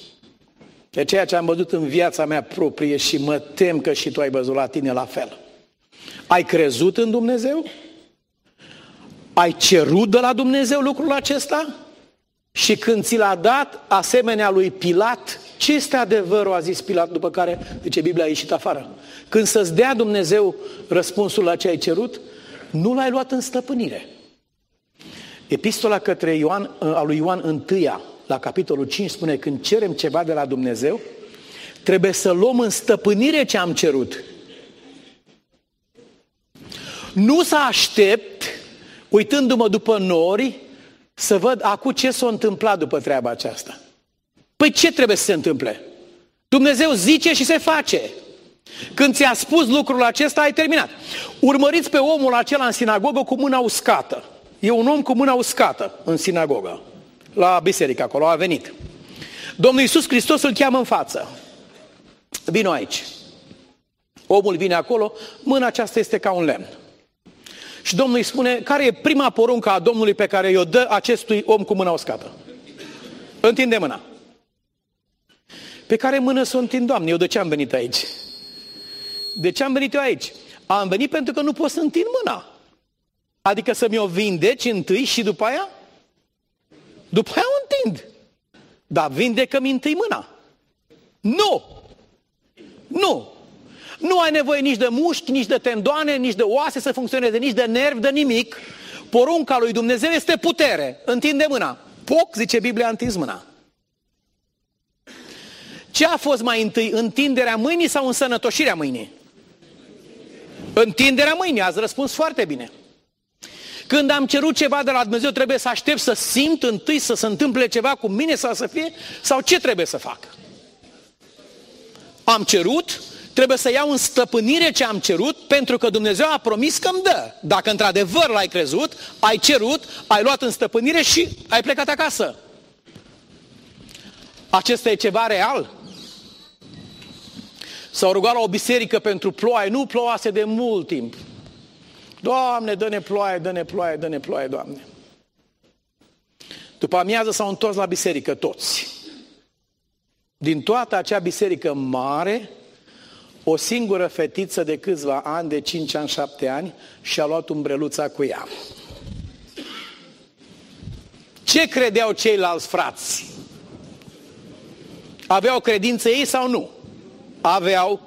De ceea ce am văzut în viața mea proprie și mă tem că și tu ai văzut la tine la fel. Ai crezut în Dumnezeu? Ai cerut de la Dumnezeu lucrul acesta? Și când ți l-a dat, asemenea lui Pilat, ce este adevărul, a zis Pilat, după care, ce Biblia a ieșit afară. Când să-ți dea Dumnezeu răspunsul la ce ai cerut, nu l-ai luat în stăpânire. Epistola către Ioan, a lui Ioan întâia, la capitolul 5, spune, când cerem ceva de la Dumnezeu, trebuie să luăm în stăpânire ce am cerut. Nu să aștept, uitându-mă după nori, să văd acum ce s-a întâmplat după treaba aceasta. Păi ce trebuie să se întâmple? Dumnezeu zice și se face. Când ți-a spus lucrul acesta, ai terminat. Urmăriți pe omul acela în sinagogă cu mâna uscată. E un om cu mâna uscată în sinagogă. La biserică acolo, a venit. Domnul Iisus Hristos îl cheamă în față. Vino aici. Omul vine acolo, mâna aceasta este ca un lemn. Și Domnul îi spune, care e prima poruncă a Domnului pe care i-o dă acestui om cu mâna uscată? Întinde mâna. Pe care mână să o întind, Doamne? Eu de ce am venit aici? De ce am venit eu aici? Am venit pentru că nu pot să întind mâna. Adică să mi-o vindeci întâi și după aia? După aia o întind. Dar vindecă-mi întâi mâna. Nu! Nu! Nu ai nevoie nici de mușchi, nici de tendoane, nici de oase să funcționeze, nici de nervi, de nimic. Porunca lui Dumnezeu este putere. Întinde mâna. Poc, zice Biblia, întins mâna. Ce a fost mai întâi, întinderea mâinii sau însănătoșirea mâinii? Întinderea mâinii, ați răspuns foarte bine. Când am cerut ceva de la Dumnezeu, trebuie să aștept să simt întâi să se întâmple ceva cu mine sau să fie? Sau ce trebuie să fac? Am cerut, trebuie să iau în stăpânire ce am cerut, pentru că Dumnezeu a promis că îmi dă. Dacă într-adevăr l-ai crezut, ai cerut, ai luat în stăpânire și ai plecat acasă. Acesta e ceva real? S-au rugat la o biserică pentru ploaie, nu ploase de mult timp. Doamne, dă-ne ploaie, dă-ne ploaie, dă-ne ploaie, Doamne. După amiază s-au întors la biserică toți. Din toată acea biserică mare, o singură fetiță de câțiva ani, de 5 ani, 7 ani, și-a luat umbreluța cu ea. Ce credeau ceilalți frați? Aveau credință ei sau nu? Aveau.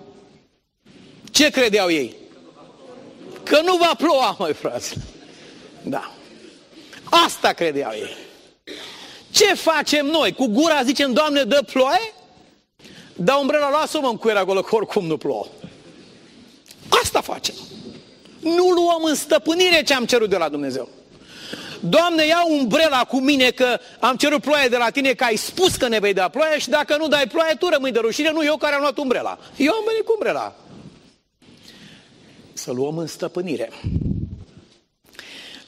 Ce credeau ei? Că nu va ploua, măi frate. Da. Asta credeau ei. Ce facem noi? Cu gura zicem, Doamne, dă ploaie? Da umbrela, lasă-mă în cuier acolo, că oricum nu plouă. Asta facem. Nu luăm în stăpânire ce am cerut de la Dumnezeu. Doamne, ia umbrela cu mine că am cerut ploaie de la tine, că ai spus că ne vei da ploaie și dacă nu dai ploaie, tu rămâi de rușine, nu eu care am luat umbrela. Eu am venit cu umbrela. Să luăm în stăpânire.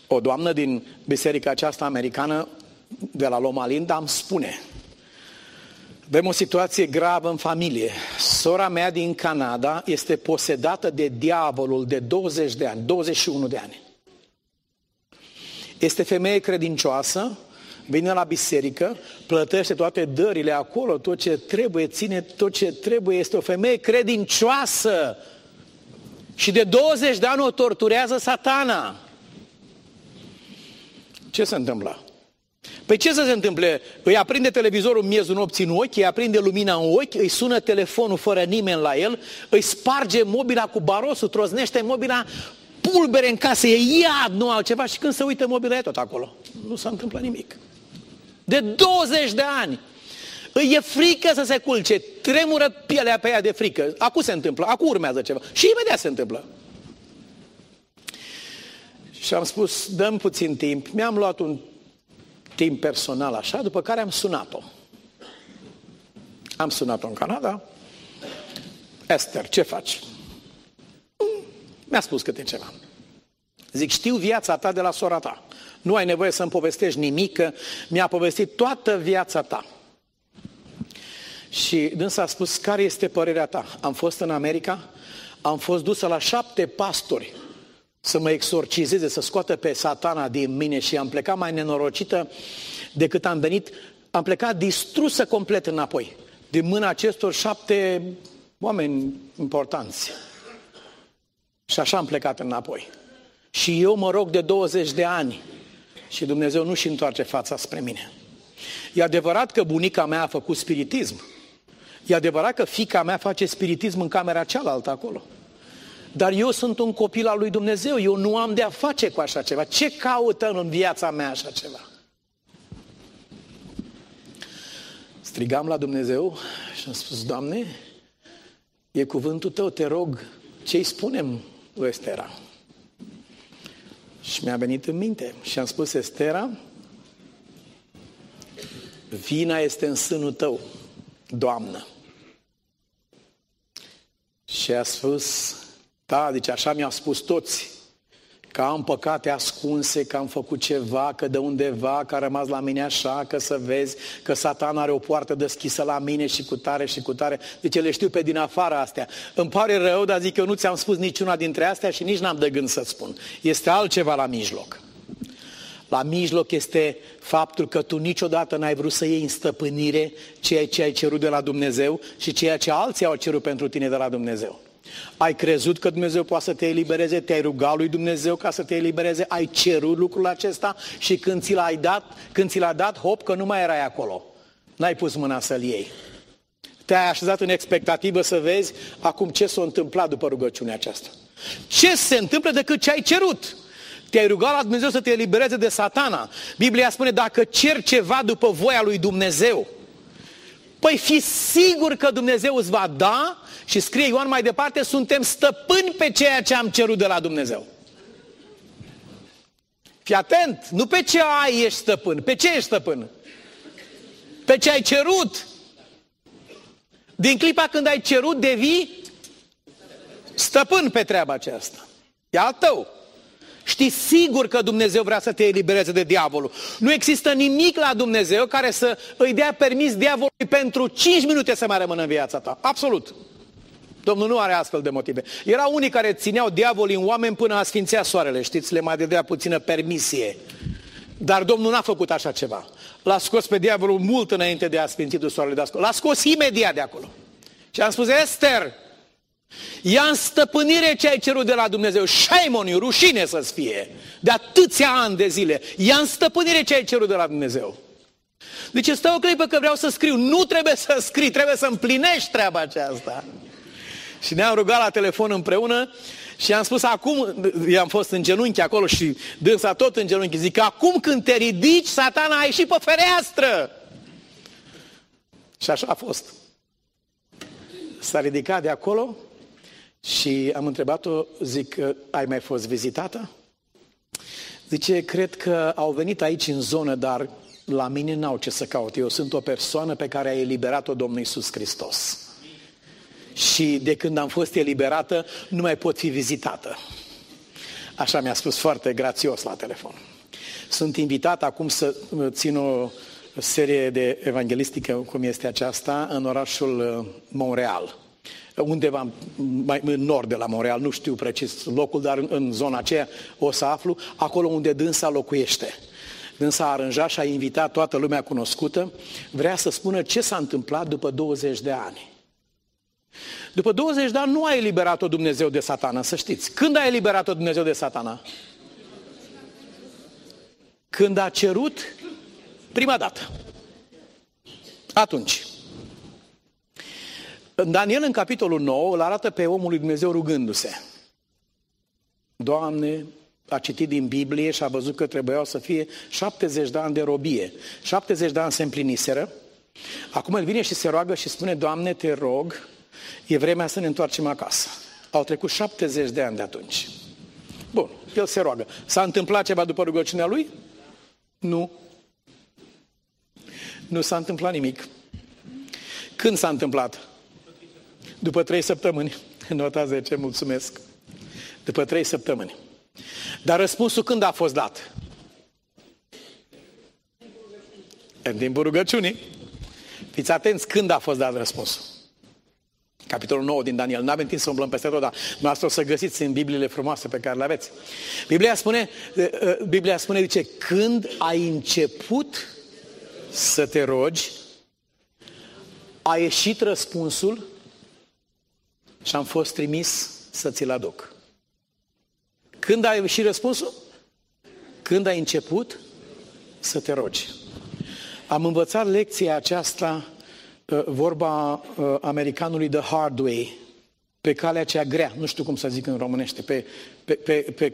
O doamnă din biserica aceasta americană, de la Loma Linda, îmi spune, avem o situație gravă în familie. Sora mea din Canada este posedată de diavolul de 20 de ani, 21 de ani. Este femeie credincioasă, vine la biserică, plătește toate dările acolo, tot ce trebuie, ține tot ce trebuie, este o femeie credincioasă. Și de 20 de ani o torturează satana. Ce se întâmplă? Păi ce să se întâmple? Îi aprinde televizorul în miezul nopții în ochi, îi aprinde lumina în ochi, îi sună telefonul fără nimeni la el, îi sparge mobila cu barosul, troznește mobila, pulbere în casă, e iad, nu altceva și când se uită mobila e tot acolo. Nu se întâmplă nimic. De 20 de ani. Îi e frică să se culce, tremură pielea pe ea de frică. Acum se întâmplă, acum urmează ceva. Și imediat se întâmplă. Și am spus, dăm puțin timp. Mi-am luat un timp personal așa, după care am sunat-o. Am sunat-o în Canada. Esther, ce faci? Mi-a spus câte ceva. Zic, știu viața ta de la sora ta. Nu ai nevoie să-mi povestești nimic, că mi-a povestit toată viața ta. Și dânsa a spus, care este părerea ta? Am fost în America, am fost dusă la șapte pastori să mă exorcizeze, să scoată pe satana din mine și am plecat mai nenorocită decât am venit. Am plecat distrusă complet înapoi, din mâna acestor șapte oameni importanți. Și așa am plecat înapoi. Și eu mă rog de 20 de ani și Dumnezeu nu-și întoarce fața spre mine. E adevărat că bunica mea a făcut spiritism. E adevărat că fica mea face spiritism în camera cealaltă acolo. Dar eu sunt un copil al lui Dumnezeu, eu nu am de a face cu așa ceva. Ce caută în viața mea așa ceva? Strigam la Dumnezeu și am spus, Doamne, e cuvântul Tău, te rog, ce-i spunem lui Estera? Și mi-a venit în minte și am spus, Estera, vina este în sânul Tău, Doamnă. Și a spus, da, deci așa mi-au spus toți, că am păcate ascunse, că am făcut ceva, că de undeva, că a rămas la mine așa, că să vezi că satan are o poartă deschisă la mine și cu tare și cu tare. Deci le știu pe din afară astea. Îmi pare rău, dar zic că eu nu ți-am spus niciuna dintre astea și nici n-am de gând să spun. Este altceva la mijloc. La mijloc este faptul că tu niciodată n-ai vrut să iei în stăpânire ceea ce ai cerut de la Dumnezeu și ceea ce alții au cerut pentru tine de la Dumnezeu. Ai crezut că Dumnezeu poate să te elibereze, te-ai rugat lui Dumnezeu ca să te elibereze, ai cerut lucrul acesta și când ți l-ai dat, când ți l-a dat, hop, că nu mai erai acolo. N-ai pus mâna să-l iei. Te-ai așezat în expectativă să vezi acum ce s-a întâmplat după rugăciunea aceasta. Ce se întâmplă decât ce ai cerut? Te-ai rugat la Dumnezeu să te elibereze de satana. Biblia spune, dacă cer ceva după voia lui Dumnezeu, Păi fi sigur că Dumnezeu îți va da și scrie Ioan mai departe, suntem stăpâni pe ceea ce am cerut de la Dumnezeu. Fii atent, nu pe ce ai ești stăpân, pe ce ești stăpân? Pe ce ai cerut. Din clipa când ai cerut, devii stăpân pe treaba aceasta. E al tău. Știi sigur că Dumnezeu vrea să te elibereze de diavolul. Nu există nimic la Dumnezeu care să îi dea permis diavolului pentru 5 minute să mai rămână în viața ta. Absolut. Domnul nu are astfel de motive. Erau unii care țineau diavolii în oameni până a sfințea soarele, știți, le mai dădea puțină permisie. Dar Domnul n-a făcut așa ceva. L-a scos pe diavolul mult înainte de a sfinți soarele de L-a scos imediat de acolo. Și am spus, Esther, Ia în stăpânire ce ai cerut de la Dumnezeu. Shame on you, rușine să-ți fie. De atâția ani de zile. Ia în stăpânire ce ai cerut de la Dumnezeu. Deci stau o clipă că vreau să scriu. Nu trebuie să scrii, trebuie să împlinești treaba aceasta. Și ne-am rugat la telefon împreună și am spus acum, i-am fost în genunchi acolo și dânsa tot în genunchi, zic că acum când te ridici, satana a ieșit pe fereastră. Și așa a fost. S-a ridicat de acolo și am întrebat-o, zic, ai mai fost vizitată? Zice, cred că au venit aici în zonă, dar la mine n-au ce să caut. Eu sunt o persoană pe care a eliberat-o Domnul Iisus Hristos. Și de când am fost eliberată, nu mai pot fi vizitată. Așa mi-a spus foarte grațios la telefon. Sunt invitat acum să țin o serie de evanghelistică, cum este aceasta, în orașul Montreal undeva mai în nord de la Montreal, nu știu precis locul, dar în, în zona aceea o să aflu, acolo unde dânsa locuiește. Dânsa a aranjat și a invitat toată lumea cunoscută, vrea să spună ce s-a întâmplat după 20 de ani. După 20 de ani nu a eliberat-o Dumnezeu de satana, să știți. Când a eliberat-o Dumnezeu de satana? Când a cerut prima dată. Atunci. Daniel, în capitolul 9, îl arată pe omul lui Dumnezeu rugându-se. Doamne, a citit din Biblie și a văzut că trebuiau să fie 70 de ani de robie. 70 de ani se împliniseră. Acum el vine și se roagă și spune, Doamne, te rog, e vremea să ne întoarcem acasă. Au trecut 70 de ani de atunci. Bun, el se roagă. S-a întâmplat ceva după rugăciunea lui? Nu. Nu s-a întâmplat nimic. Când s-a întâmplat? După trei săptămâni, nota 10, mulțumesc. După trei săptămâni. Dar răspunsul când a fost dat? În timpul rugăciunii. Fiți atenți când a fost dat răspunsul. Capitolul 9 din Daniel. Nu avem timp să umblăm peste tot, dar noastră o să găsiți în Bibliile frumoase pe care le aveți. Biblia spune, eh, eh, Biblia spune, zice, când ai început să te rogi, a ieșit răspunsul și am fost trimis să ți-l aduc. Când ai ieșit răspunsul? Când ai început să te rogi. Am învățat lecția aceasta, uh, vorba uh, americanului The Hard Way, pe calea cea grea, nu știu cum să zic în românește, pe, pe, pe, pe,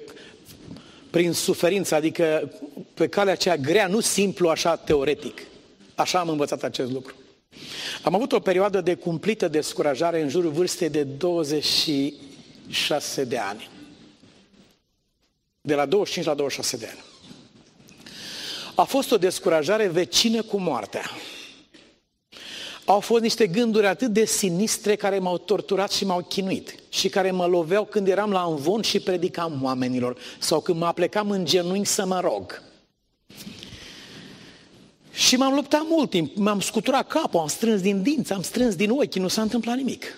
prin suferință, adică pe calea cea grea, nu simplu așa teoretic. Așa am învățat acest lucru. Am avut o perioadă de cumplită descurajare în jurul vârstei de 26 de ani. De la 25 la 26 de ani. A fost o descurajare vecină cu moartea. Au fost niște gânduri atât de sinistre care m-au torturat și m-au chinuit și care mă loveau când eram la învon și predicam oamenilor sau când mă aplecam în genunchi să mă rog. Și m-am luptat mult timp, m-am scuturat capul, am strâns din dinți, am strâns din ochi, nu s-a întâmplat nimic.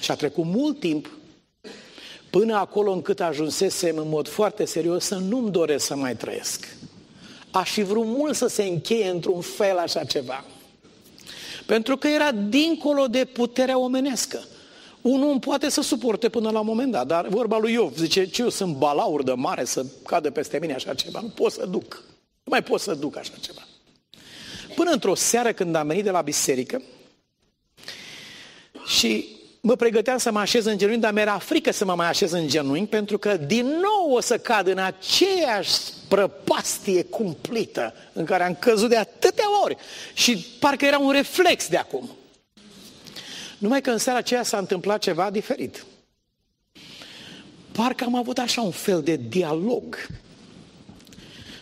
Și a trecut mult timp până acolo încât ajunsesem în mod foarte serios să nu-mi doresc să mai trăiesc. Aș fi vrut mult să se încheie într-un fel așa ceva. Pentru că era dincolo de puterea omenească. Unul nu poate să suporte până la un moment dat, dar vorba lui Iov zice, ce eu sunt balaur de mare să cadă peste mine așa ceva, nu pot să duc. Nu mai pot să duc așa ceva. Până într-o seară când am venit de la biserică și mă pregăteam să mă așez în genunchi, dar mi-era frică să mă mai așez în genunchi, pentru că din nou o să cad în aceeași prăpastie cumplită în care am căzut de atâtea ori. Și parcă era un reflex de acum. Numai că în seara aceea s-a întâmplat ceva diferit. Parcă am avut așa un fel de dialog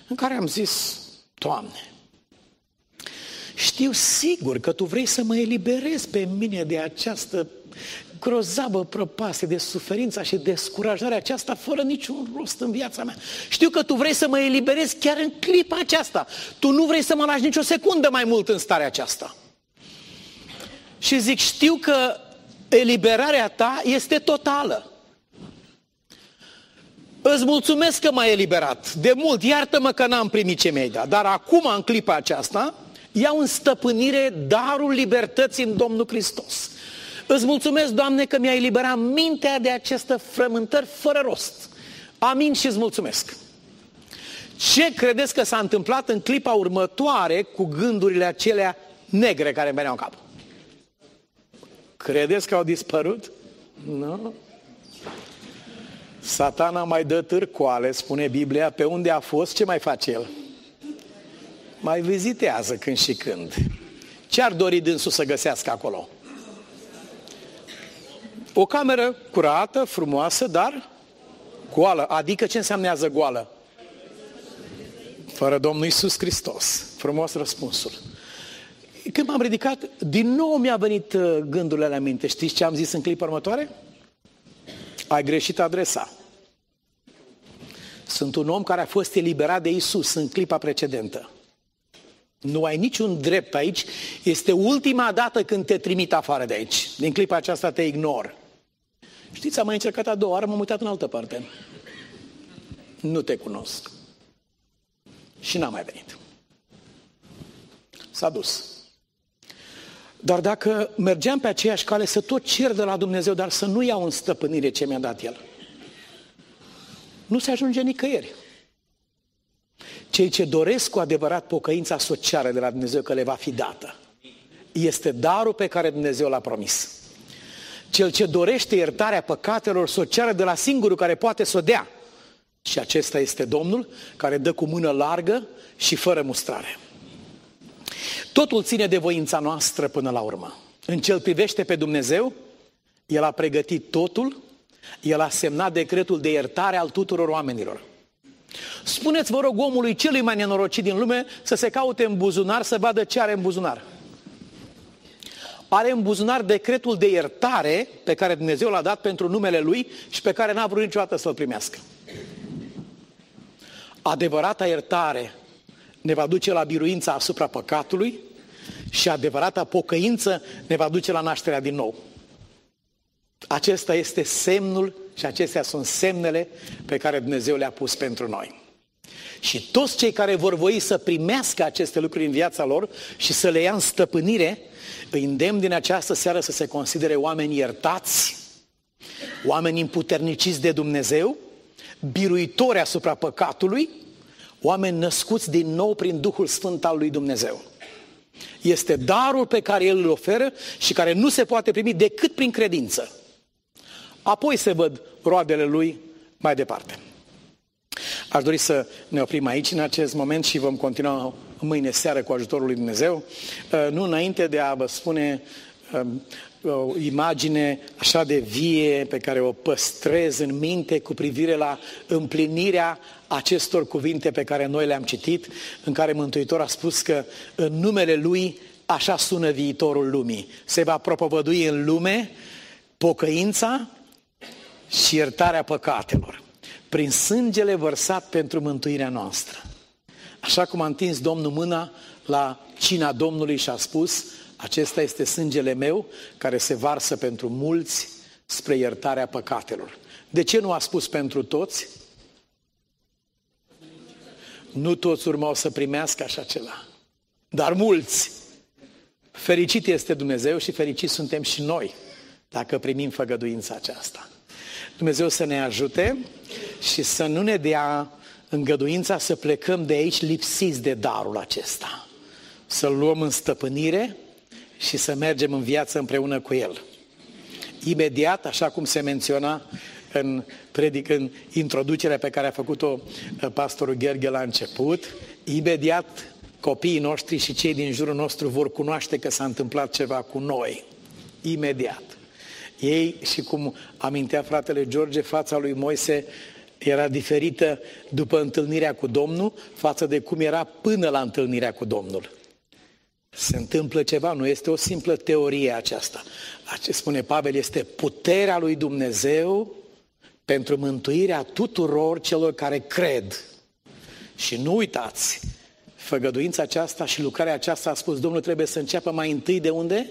în care am zis, Doamne, știu sigur că Tu vrei să mă eliberezi pe mine de această grozavă prăpastie de suferința și descurajarea aceasta fără niciun rost în viața mea. Știu că Tu vrei să mă eliberezi chiar în clipa aceasta. Tu nu vrei să mă lași nicio secundă mai mult în starea aceasta. Și zic, știu că eliberarea Ta este totală. Îți mulțumesc că m-ai eliberat. De mult, iartă-mă că n-am primit ce mi-ai dat. Dar acum, în clipa aceasta, iau în stăpânire darul libertății în Domnul Hristos. Îți mulțumesc, Doamne, că mi-ai eliberat mintea de aceste frământări fără rost. Amin și îți mulțumesc. Ce credeți că s-a întâmplat în clipa următoare cu gândurile acelea negre care îmi veneau în cap? Credeți că au dispărut? Nu. Satana mai dă târcoale, spune Biblia, pe unde a fost, ce mai face el? Mai vizitează când și când. Ce ar dori dânsul să găsească acolo? O cameră curată, frumoasă, dar goală. Adică ce înseamnă goală? Fără Domnul Isus Hristos. Frumos răspunsul. Când m-am ridicat, din nou mi-a venit uh, gândurile la minte. Știți ce am zis în clipa următoare? Ai greșit adresa. Sunt un om care a fost eliberat de Isus în clipa precedentă. Nu ai niciun drept aici. Este ultima dată când te trimit afară de aici. Din clipa aceasta te ignor. Știți, am mai încercat a doua oară, m-am uitat în altă parte. Nu te cunosc. Și n-am mai venit. S-a dus. Dar dacă mergeam pe aceeași cale să tot cer de la Dumnezeu, dar să nu iau în stăpânire ce mi-a dat El, nu se ajunge nicăieri. Cei ce doresc cu adevărat pocăința socială de la Dumnezeu că le va fi dată, este darul pe care Dumnezeu l-a promis. Cel ce dorește iertarea păcatelor sociale de la singurul care poate să o dea. Și acesta este Domnul care dă cu mână largă și fără mustrare. Totul ține de voința noastră până la urmă. În cel privește pe Dumnezeu, El a pregătit totul, El a semnat decretul de iertare al tuturor oamenilor. Spuneți, vă rog, omului celui mai nenorocit din lume să se caute în buzunar, să vadă ce are în buzunar. Are în buzunar decretul de iertare pe care Dumnezeu l-a dat pentru numele Lui și pe care n-a vrut niciodată să-l primească. Adevărata iertare ne va duce la biruința asupra păcatului și adevărata pocăință ne va duce la nașterea din nou. Acesta este semnul și acestea sunt semnele pe care Dumnezeu le-a pus pentru noi. Și toți cei care vor voi să primească aceste lucruri în viața lor și să le ia în stăpânire, îi îndemn din această seară să se considere oameni iertați, oameni împuterniciți de Dumnezeu, biruitori asupra păcatului, oameni născuți din nou prin Duhul Sfânt al lui Dumnezeu. Este darul pe care El îl oferă și care nu se poate primi decât prin credință. Apoi se văd roadele Lui mai departe. Aș dori să ne oprim aici în acest moment și vom continua mâine seară cu ajutorul lui Dumnezeu. Uh, nu înainte de a vă spune um, o imagine așa de vie pe care o păstrez în minte cu privire la împlinirea acestor cuvinte pe care noi le-am citit, în care Mântuitor a spus că în numele Lui așa sună viitorul lumii. Se va propovădui în lume pocăința și iertarea păcatelor prin sângele vărsat pentru mântuirea noastră. Așa cum a întins Domnul mâna la cina Domnului și a spus, acesta este sângele meu care se varsă pentru mulți spre iertarea păcatelor. De ce nu a spus pentru toți? Nu toți urmau să primească așa ceva, dar mulți. Fericit este Dumnezeu și fericiți suntem și noi dacă primim făgăduința aceasta. Dumnezeu să ne ajute și să nu ne dea îngăduința să plecăm de aici lipsiți de darul acesta. Să-l luăm în stăpânire și să mergem în viață împreună cu El. Imediat, așa cum se menționa în, predic, în introducerea pe care a făcut-o uh, pastorul Gherghe la început, imediat copiii noștri și cei din jurul nostru vor cunoaște că s-a întâmplat ceva cu noi. Imediat. Ei, și cum amintea fratele George, fața lui Moise era diferită după întâlnirea cu Domnul față de cum era până la întâlnirea cu Domnul. Se întâmplă ceva, nu este o simplă teorie aceasta. Ce spune Pavel este puterea lui Dumnezeu pentru mântuirea tuturor celor care cred. Și nu uitați, făgăduința aceasta și lucrarea aceasta a spus, Domnul trebuie să înceapă mai întâi de unde?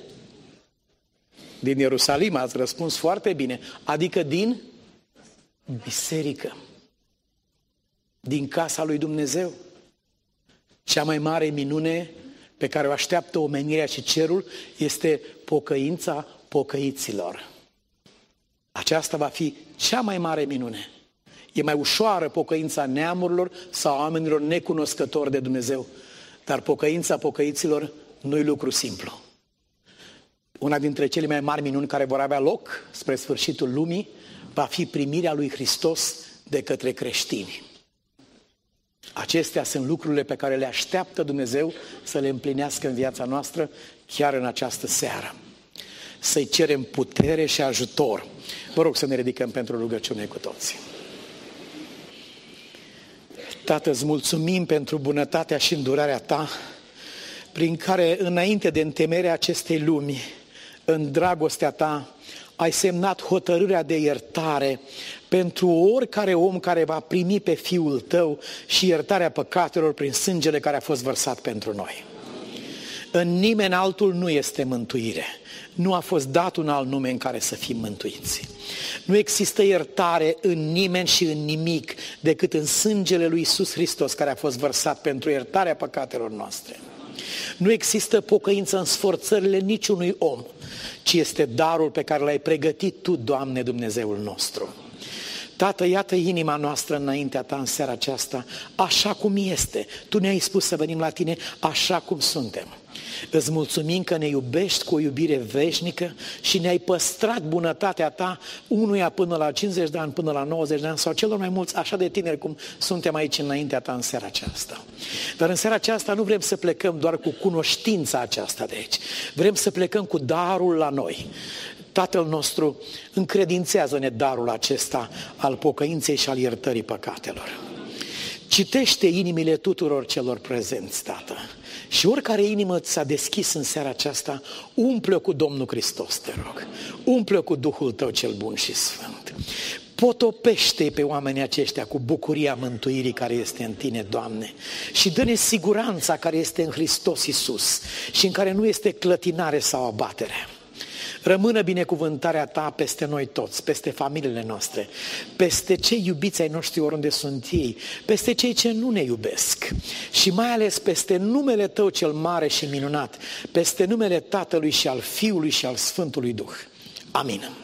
Din Ierusalim, ați răspuns foarte bine. Adică din biserică. Din casa lui Dumnezeu. Cea mai mare minune pe care o așteaptă omenirea și cerul este pocăința pocăiților. Aceasta va fi cea mai mare minune. E mai ușoară pocăința neamurilor sau oamenilor necunoscători de Dumnezeu. Dar pocăința pocăiților nu e lucru simplu. Una dintre cele mai mari minuni care vor avea loc spre sfârșitul lumii va fi primirea lui Hristos de către creștini. Acestea sunt lucrurile pe care le așteaptă Dumnezeu să le împlinească în viața noastră chiar în această seară. Să-i cerem putere și ajutor. Vă rog să ne ridicăm pentru rugăciune cu toții. Tată, îți mulțumim pentru bunătatea și îndurarea ta, prin care, înainte de întemerea acestei lumi, în dragostea ta, ai semnat hotărârea de iertare pentru oricare om care va primi pe Fiul tău și iertarea păcatelor prin sângele care a fost vărsat pentru noi. În nimeni altul nu este mântuire. Nu a fost dat un alt nume în care să fim mântuiți. Nu există iertare în nimeni și în nimic decât în sângele lui Isus Hristos care a fost vărsat pentru iertarea păcatelor noastre. Nu există pocăință în sforțările niciunui om, ci este darul pe care l-ai pregătit Tu, Doamne Dumnezeul nostru. Tată, iată inima noastră înaintea Ta în seara aceasta, așa cum este. Tu ne-ai spus să venim la Tine așa cum suntem. Îți mulțumim că ne iubești cu o iubire veșnică și ne-ai păstrat bunătatea ta unuia până la 50 de ani, până la 90 de ani sau celor mai mulți așa de tineri cum suntem aici înaintea ta în seara aceasta. Dar în seara aceasta nu vrem să plecăm doar cu cunoștința aceasta de aici. Vrem să plecăm cu darul la noi. Tatăl nostru încredințează-ne darul acesta al pocăinței și al iertării păcatelor. Citește inimile tuturor celor prezenți, Tată. Și oricare inimă ți-a deschis în seara aceasta, umple cu Domnul Hristos, te rog. umple cu Duhul tău cel bun și sfânt. Potopește pe oamenii aceștia cu bucuria mântuirii care este în tine, Doamne, și dă-ne siguranța care este în Hristos Isus și în care nu este clătinare sau abatere. Rămână binecuvântarea ta peste noi toți, peste familiile noastre, peste cei iubiți ai noștri oriunde sunt ei, peste cei ce nu ne iubesc și mai ales peste numele tău cel mare și minunat, peste numele Tatălui și al Fiului și al Sfântului Duh. Amin.